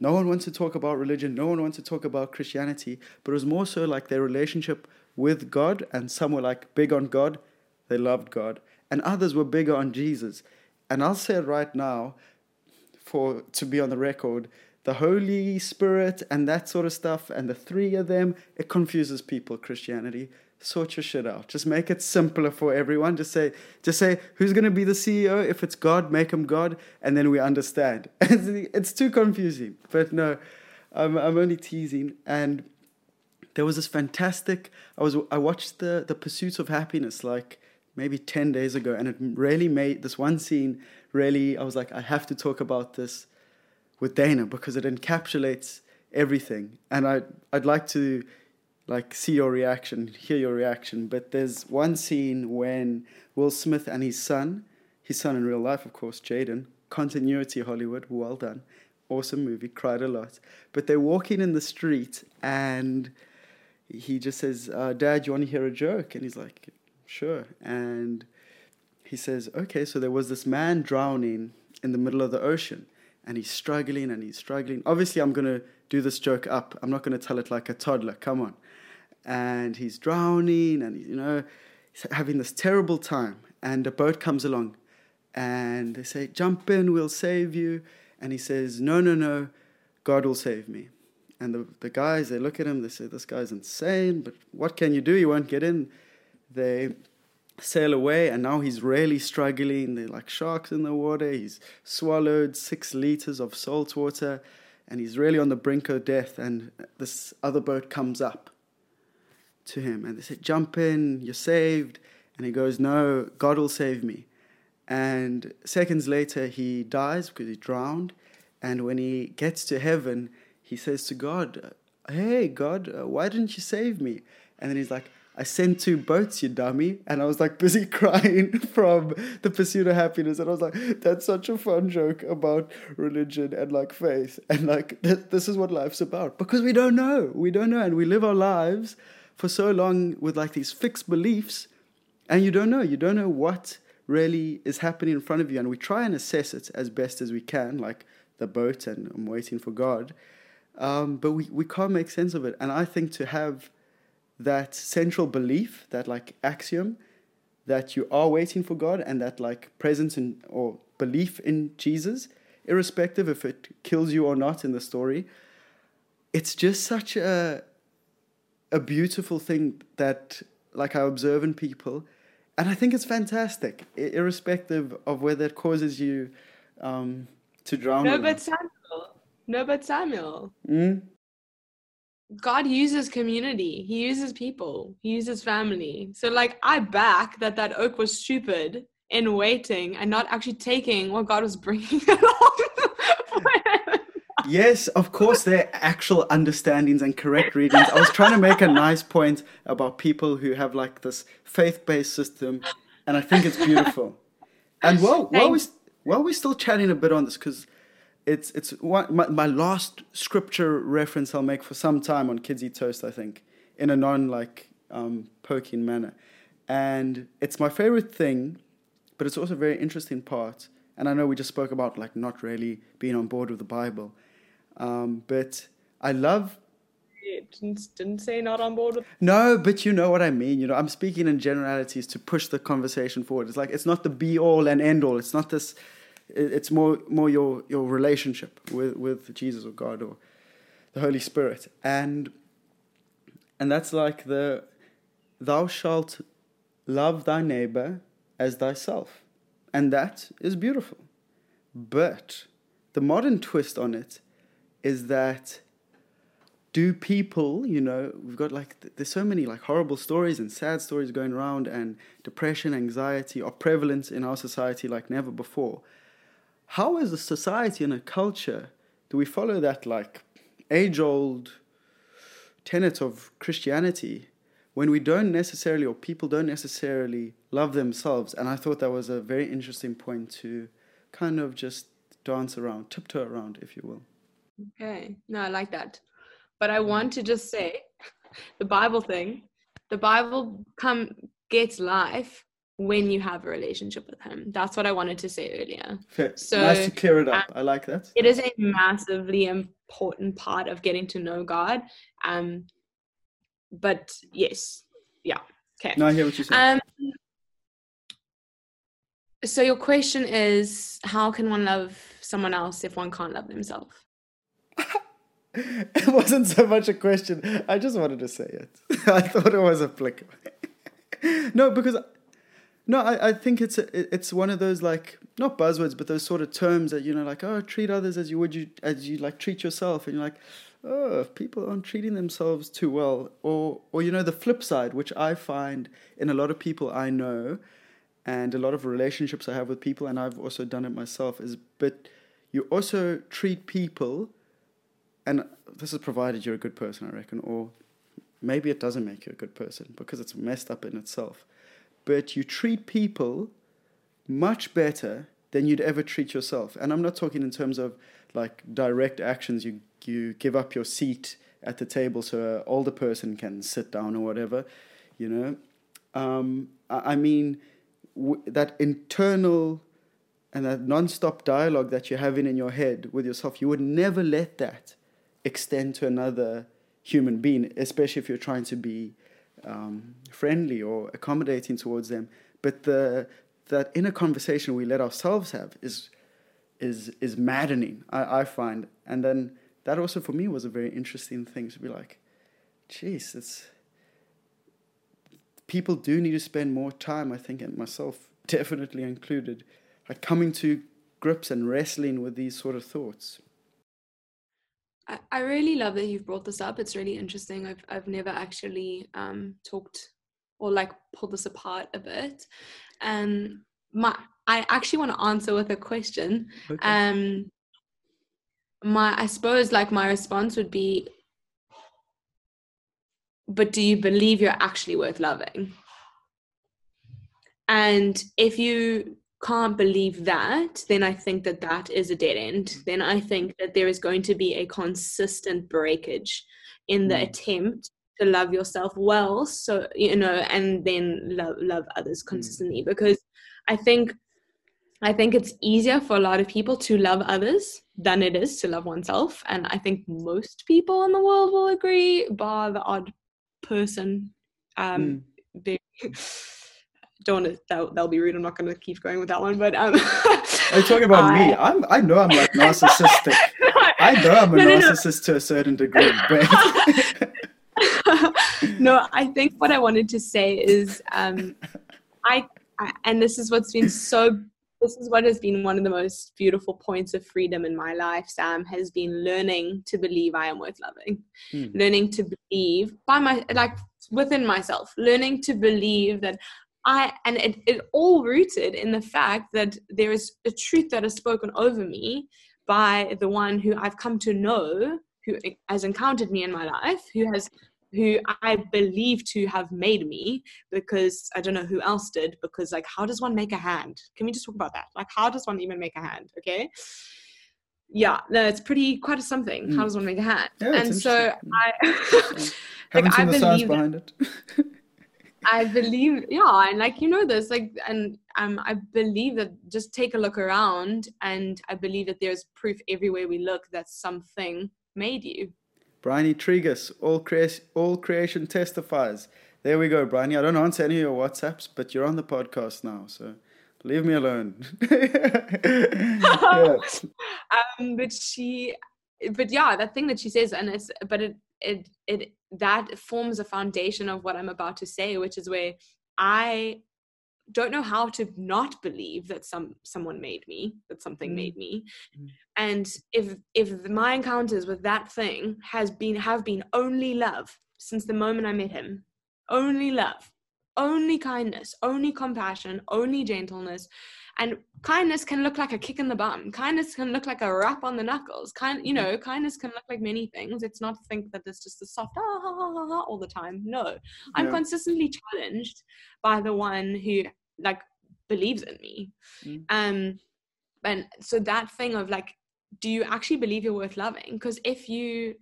no one wants to talk about religion no one wants to talk about Christianity but it was more so like their relationship with God and some were like big on God they loved God and others were bigger on Jesus. And I'll say it right now for to be on the record the Holy Spirit and that sort of stuff and the three of them it confuses people Christianity sort your shit out. Just make it simpler for everyone. Just say, just say, who's going to be the CEO? If it's God, make him God, and then we understand. it's too confusing. But no, I'm, I'm only teasing. And there was this fantastic. I was I watched the the Pursuit of Happiness like maybe ten days ago, and it really made this one scene. Really, I was like, I have to talk about this with Dana because it encapsulates everything, and I I'd like to like see your reaction, hear your reaction. But there's one scene when Will Smith and his son, his son in real life, of course, Jaden, continuity Hollywood, well done, awesome movie, cried a lot. But they're walking in the street and he just says, uh, "Dad, you want to hear a joke?" And he's like, "Sure." And he says, "Okay, so there was this man drowning in the middle of the ocean." and he's struggling and he's struggling. Obviously, I'm going to do this joke up. I'm not going to tell it like a toddler. Come on and he's drowning and you know he's having this terrible time. And a boat comes along and they say jump in we'll save you. And he says no no no god will save me. And the, the guys they look at him they say this guy's insane but what can you do? You won't get in. They sail away and now he's really struggling. They're like sharks in the water. He's swallowed six liters of salt water and he's really on the brink of death. And this other boat comes up to him and they said, Jump in, you're saved. And he goes, No, God will save me. And seconds later, he dies because he drowned. And when he gets to heaven, he says to God, Hey, God, uh, why didn't you save me? And then he's like, I sent two boats, you dummy. And I was like busy crying from the pursuit of happiness. And I was like, that's such a fun joke about religion and like faith. And like, th- this is what life's about. Because we don't know. We don't know. And we live our lives for so long with like these fixed beliefs and you don't know. You don't know what really is happening in front of you and we try and assess it as best as we can like the boat and i'm waiting for god. Um, but we, we can't make sense of it. And i think to have that central belief that like axiom that you are waiting for god and that like presence in or belief in jesus irrespective if it kills you or not in the story it's just such a a beautiful thing that like I observe in people, and I think it's fantastic, irrespective of whether it causes you um, to drown. No, but Samuel. No, but Samuel. Mm? God uses community. He uses people. He uses family. So, like, I back that that oak was stupid in waiting and not actually taking what God was bringing yes, of course, they're actual understandings and correct readings. I was trying to make a nice point about people who have like this faith-based system, and I think it's beautiful. And while while we while we're still chatting a bit on this, because it's it's one, my, my last scripture reference I'll make for some time on Kids Eat Toast, I think, in a non like um, poking manner, and it's my favorite thing, but it's also a very interesting part. And I know we just spoke about like not really being on board with the Bible, um, but I love. didn't, didn't say not on board with. No, but you know what I mean. You know, I'm speaking in generalities to push the conversation forward. It's like it's not the be all and end all. It's not this. It's more more your your relationship with with Jesus or God or the Holy Spirit, and and that's like the thou shalt love thy neighbor as thyself, and that is beautiful. But the modern twist on it is that do people, you know, we've got like, there's so many like horrible stories and sad stories going around, and depression, anxiety are prevalent in our society like never before. How, as a society and a culture, do we follow that like age old tenet of Christianity when we don't necessarily, or people don't necessarily love themselves? And I thought that was a very interesting point to kind of just dance around, tiptoe around, if you will. Okay. No, I like that. But I want to just say the Bible thing. The Bible come gets life when you have a relationship with him. That's what I wanted to say earlier. Fair. So nice to clear it up. Um, I like that. It is a massively important part of getting to know God. Um but yes. Yeah. Okay. No, I hear what you're saying. Um so your question is how can one love someone else if one can't love themselves? it wasn't so much a question. I just wanted to say it. I thought it was applicable. no, because no, I, I think it's a, it's one of those like not buzzwords, but those sort of terms that you know, like oh, treat others as you would you as you like treat yourself, and you're like, oh, if people aren't treating themselves too well, or or you know, the flip side, which I find in a lot of people I know, and a lot of relationships I have with people, and I've also done it myself, is but you also treat people, and this is provided you're a good person, I reckon, or maybe it doesn't make you a good person because it's messed up in itself. But you treat people much better than you'd ever treat yourself. And I'm not talking in terms of like direct actions. You you give up your seat at the table so an older person can sit down or whatever. You know, um, I, mean w- that internal and that non-stop dialogue that you're having in your head with yourself. You would never let that extend to another human being, especially if you're trying to be um, friendly or accommodating towards them. But the that inner conversation we let ourselves have is is is maddening. I, I find, and then that also for me was a very interesting thing to be like, jeez, it's people do need to spend more time. I think, and myself definitely included, like coming to grips and wrestling with these sort of thoughts. I, really love that you've brought this up. It's really interesting. I've I've never actually um, talked or like pulled this apart a bit. Um, my I actually want to answer with a question. Okay. Um, my I suppose like my response would be, but do you believe you're actually worth loving? And if you can't believe that, then I think that that is a dead end. Mm. Then I think that there is going to be a consistent breakage in the mm. attempt to love yourself well. So, you know, and then love, love others mm. consistently. Mm. Because I think. I think it's easier for a lot of people to love others than it is to love oneself. And I think most people in the world will agree, bar the odd person. Um, mm. don't want to they'll, they'll be rude i'm not going to keep going with that one but um are you talking about I, me i'm i know i'm like narcissistic i know i'm a no, narcissist no. to a certain degree but no i think what i wanted to say is um I, I and this is what's been so this is what has been one of the most beautiful points of freedom in my life sam has been learning to believe i am worth loving hmm. learning to believe by my like within myself learning to believe that I and it, it all rooted in the fact that there is a truth that is spoken over me by the one who I've come to know, who has encountered me in my life, who has who I believe to have made me because I don't know who else did because like how does one make a hand? Can we just talk about that? Like how does one even make a hand? Okay. Yeah, no, it's pretty quite a something. Mm. How does one make a hand? Yeah, and so I like, I science behind it. I believe, yeah, and like you know this, like, and um, I believe that just take a look around, and I believe that there's proof everywhere we look that something made you. Bryony Tregus, all creation, all creation testifies. There we go, Bryony. I don't answer any of your WhatsApps, but you're on the podcast now, so leave me alone. yeah. um, but she, but yeah, that thing that she says, and it's, but it, it, it that forms a foundation of what I'm about to say, which is where I don't know how to not believe that some someone made me that something mm. made me mm. and if if my encounters with that thing has been have been only love since the moment i met him only love only kindness only compassion only gentleness. And kindness can look like a kick in the bum. Kindness can look like a rap on the knuckles. Kind you know kindness can look like many things. It's not to think that it's just a soft ah, ah, ah, ah all the time. No. I'm yeah. consistently challenged by the one who like believes in me. Mm. um and so that thing of like do you actually believe you're worth loving? Because if you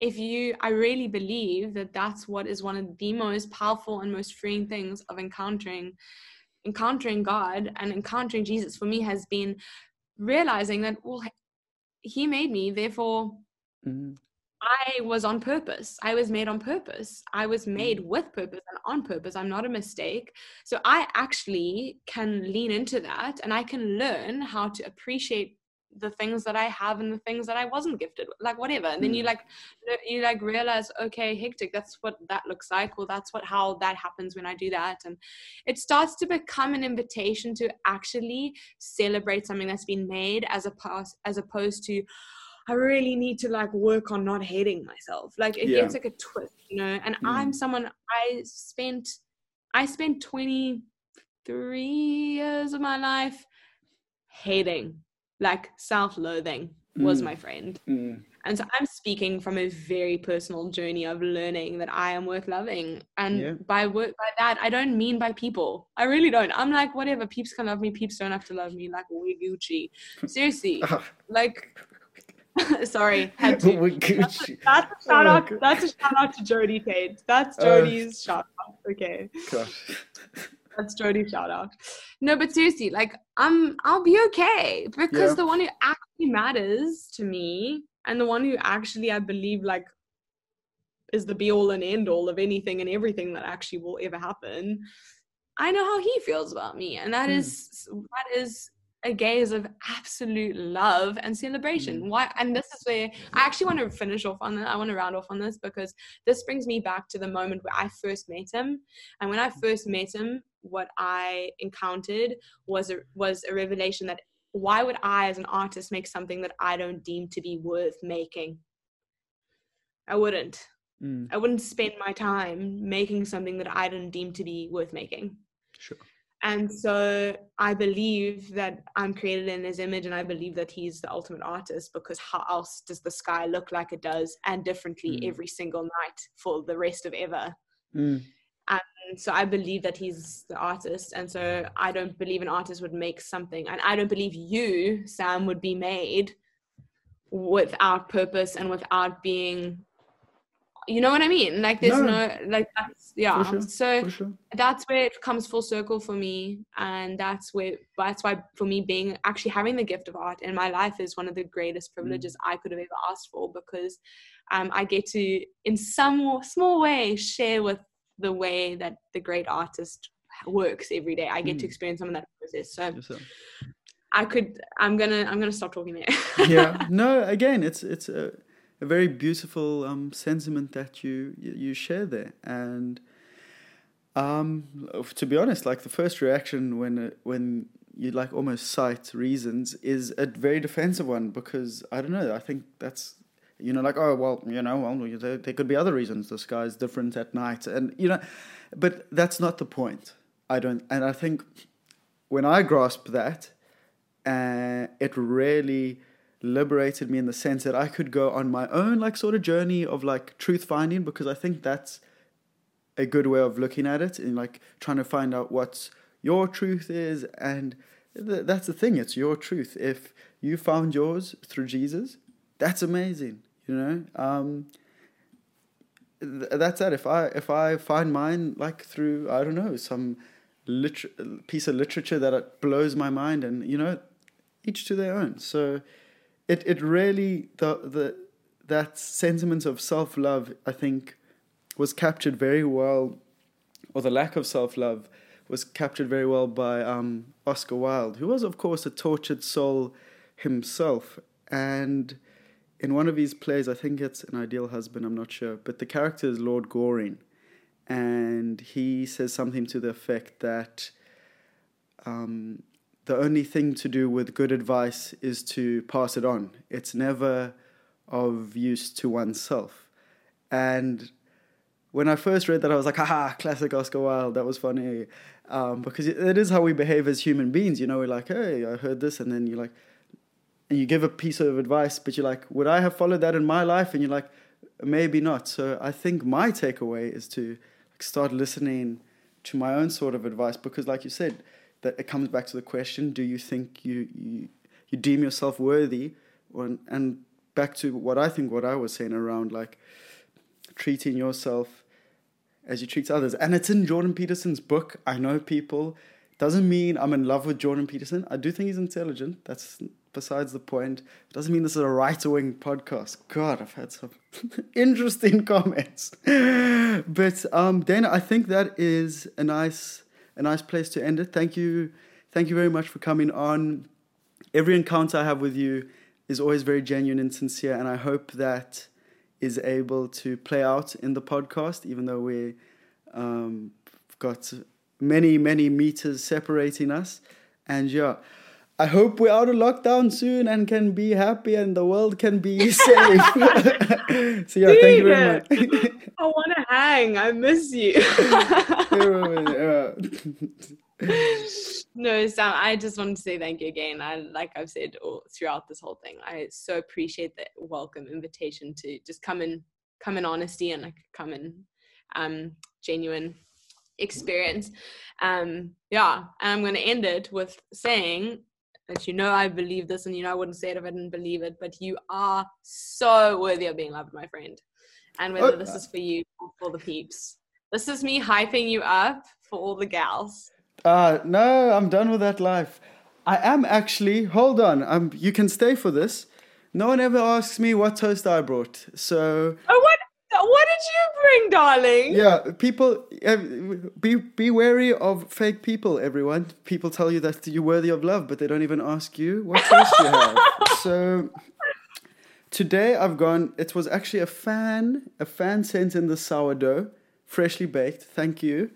if you i really believe that that's what is one of the most powerful and most freeing things of encountering encountering God and encountering Jesus for me has been realizing that, well, He made me, therefore, mm-hmm. I was on purpose. I was made on purpose. I was made mm-hmm. with purpose and on purpose. I'm not a mistake. So I actually can lean into that and I can learn how to appreciate the things that I have and the things that I wasn't gifted with, like whatever. And then you like you like realize, okay, hectic, that's what that looks like. Well, that's what how that happens when I do that. And it starts to become an invitation to actually celebrate something that's been made as opposed as opposed to I really need to like work on not hating myself. Like it yeah. gets like a twist, you know. And mm. I'm someone I spent I spent 23 years of my life hating, like self-loathing was mm. my friend. Mm. And so I'm speaking from a very personal journey of learning that I am worth loving. And yeah. by work by that, I don't mean by people. I really don't. I'm like, whatever, peeps can love me, peeps don't have to love me, like we Gucci. Seriously. like Sorry, had to. That's a, that's a shout out. That's a shout out to Jody Tate. That's uh, Jody's uh, shout out. Okay. Gosh. That's Jody's shout out. No, but seriously, like I'm, I'll be okay because yeah. the one who actually matters to me, and the one who actually I believe like is the be all and end all of anything and everything that actually will ever happen. I know how he feels about me, and that mm. is that is a gaze of absolute love and celebration. Mm. Why? And this is where I actually want to finish off on that. I want to round off on this because this brings me back to the moment where I first met him. And when I first met him, what I encountered was a was a revelation that why would I, as an artist, make something that I don't deem to be worth making? I wouldn't. Mm. I wouldn't spend my time making something that I didn't deem to be worth making. Sure and so i believe that i'm created in his image and i believe that he's the ultimate artist because how else does the sky look like it does and differently mm. every single night for the rest of ever mm. And so i believe that he's the artist and so i don't believe an artist would make something and i don't believe you sam would be made without purpose and without being you know what I mean? Like there's no, no like that's yeah. Sure, so sure. that's where it comes full circle for me, and that's where that's why for me being actually having the gift of art in my life is one of the greatest privileges mm. I could have ever asked for because um, I get to in some small way share with the way that the great artist works every day. I get mm. to experience some of that process. So. I could. I'm gonna. I'm gonna stop talking there. yeah. No. Again, it's it's a a very beautiful um, sentiment that you you share there. And um, to be honest, like the first reaction when uh, when you like almost cite reasons is a very defensive one because I don't know. I think that's you know like oh well you know well there, there could be other reasons the sky is different at night. And you know, but that's not the point. I don't, and I think when I grasp that, uh, it really liberated me in the sense that I could go on my own like sort of journey of like truth finding because I think that's a good way of looking at it and like trying to find out what your truth is. And th- that's the thing it's your truth. If you found yours through Jesus that's amazing you know? Um, th- that's it if I if I find mine like through I don't know some liter- piece of literature that it blows my mind and you know each to their own. So it it really the the that sentiment of self love I think was captured very well, or the lack of self love was captured very well by um, Oscar Wilde, who was of course a tortured soul himself, and in one of his plays, I think it's an ideal husband, I'm not sure, but the character is Lord Goring, and he says something to the effect that um, the only thing to do with good advice is to pass it on. It's never of use to oneself. And when I first read that, I was like, haha, classic Oscar Wilde, that was funny. Um, because it is how we behave as human beings. You know, we're like, hey, I heard this. And then you're like, and you give a piece of advice, but you're like, would I have followed that in my life? And you're like, maybe not. So I think my takeaway is to start listening to my own sort of advice because, like you said, that it comes back to the question: Do you think you you, you deem yourself worthy? Or, and back to what I think, what I was saying around like treating yourself as you treat others, and it's in Jordan Peterson's book. I know people. Doesn't mean I'm in love with Jordan Peterson. I do think he's intelligent. That's besides the point. It doesn't mean this is a right wing podcast. God, I've had some interesting comments. but um, Dana, I think that is a nice a nice place to end it. Thank you, thank you very much for coming on. every encounter I have with you is always very genuine and sincere, and I hope that is able to play out in the podcast, even though we um, got many many meters separating us, and yeah. I hope we're out of lockdown soon and can be happy and the world can be safe. so yeah, Dude, thank you very much. I want to hang. I miss you. no, Sam, I just want to say thank you again. I like I've said all, throughout this whole thing, I so appreciate the welcome invitation to just come in, come in honesty and like come in um, genuine experience. Um, yeah, and I'm going to end it with saying that you know I believe this and you know I wouldn't say it if I didn't believe it, but you are so worthy of being loved, my friend. And whether oh, this is for you or for the peeps. This is me hyping you up for all the gals. Uh no, I'm done with that life. I am actually hold on, I'm you can stay for this. No one ever asks me what toast I brought. So Oh what what did you bring, darling? Yeah, people be be wary of fake people. Everyone, people tell you that you're worthy of love, but they don't even ask you what taste you have. So today I've gone. It was actually a fan. A fan sent in the sourdough, freshly baked. Thank you.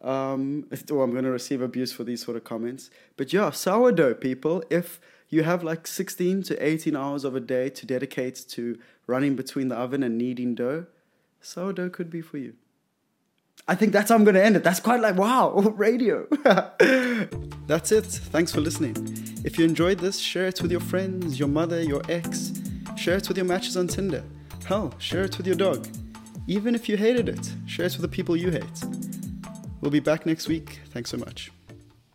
Um, oh, I'm going to receive abuse for these sort of comments. But yeah, sourdough people. If you have like 16 to 18 hours of a day to dedicate to running between the oven and kneading dough sourdough could be for you. I think that's how I'm going to end it. That's quite like, wow, radio. that's it. Thanks for listening. If you enjoyed this, share it with your friends, your mother, your ex. Share it with your matches on Tinder. Hell, share it with your dog. Even if you hated it, share it with the people you hate. We'll be back next week. Thanks so much.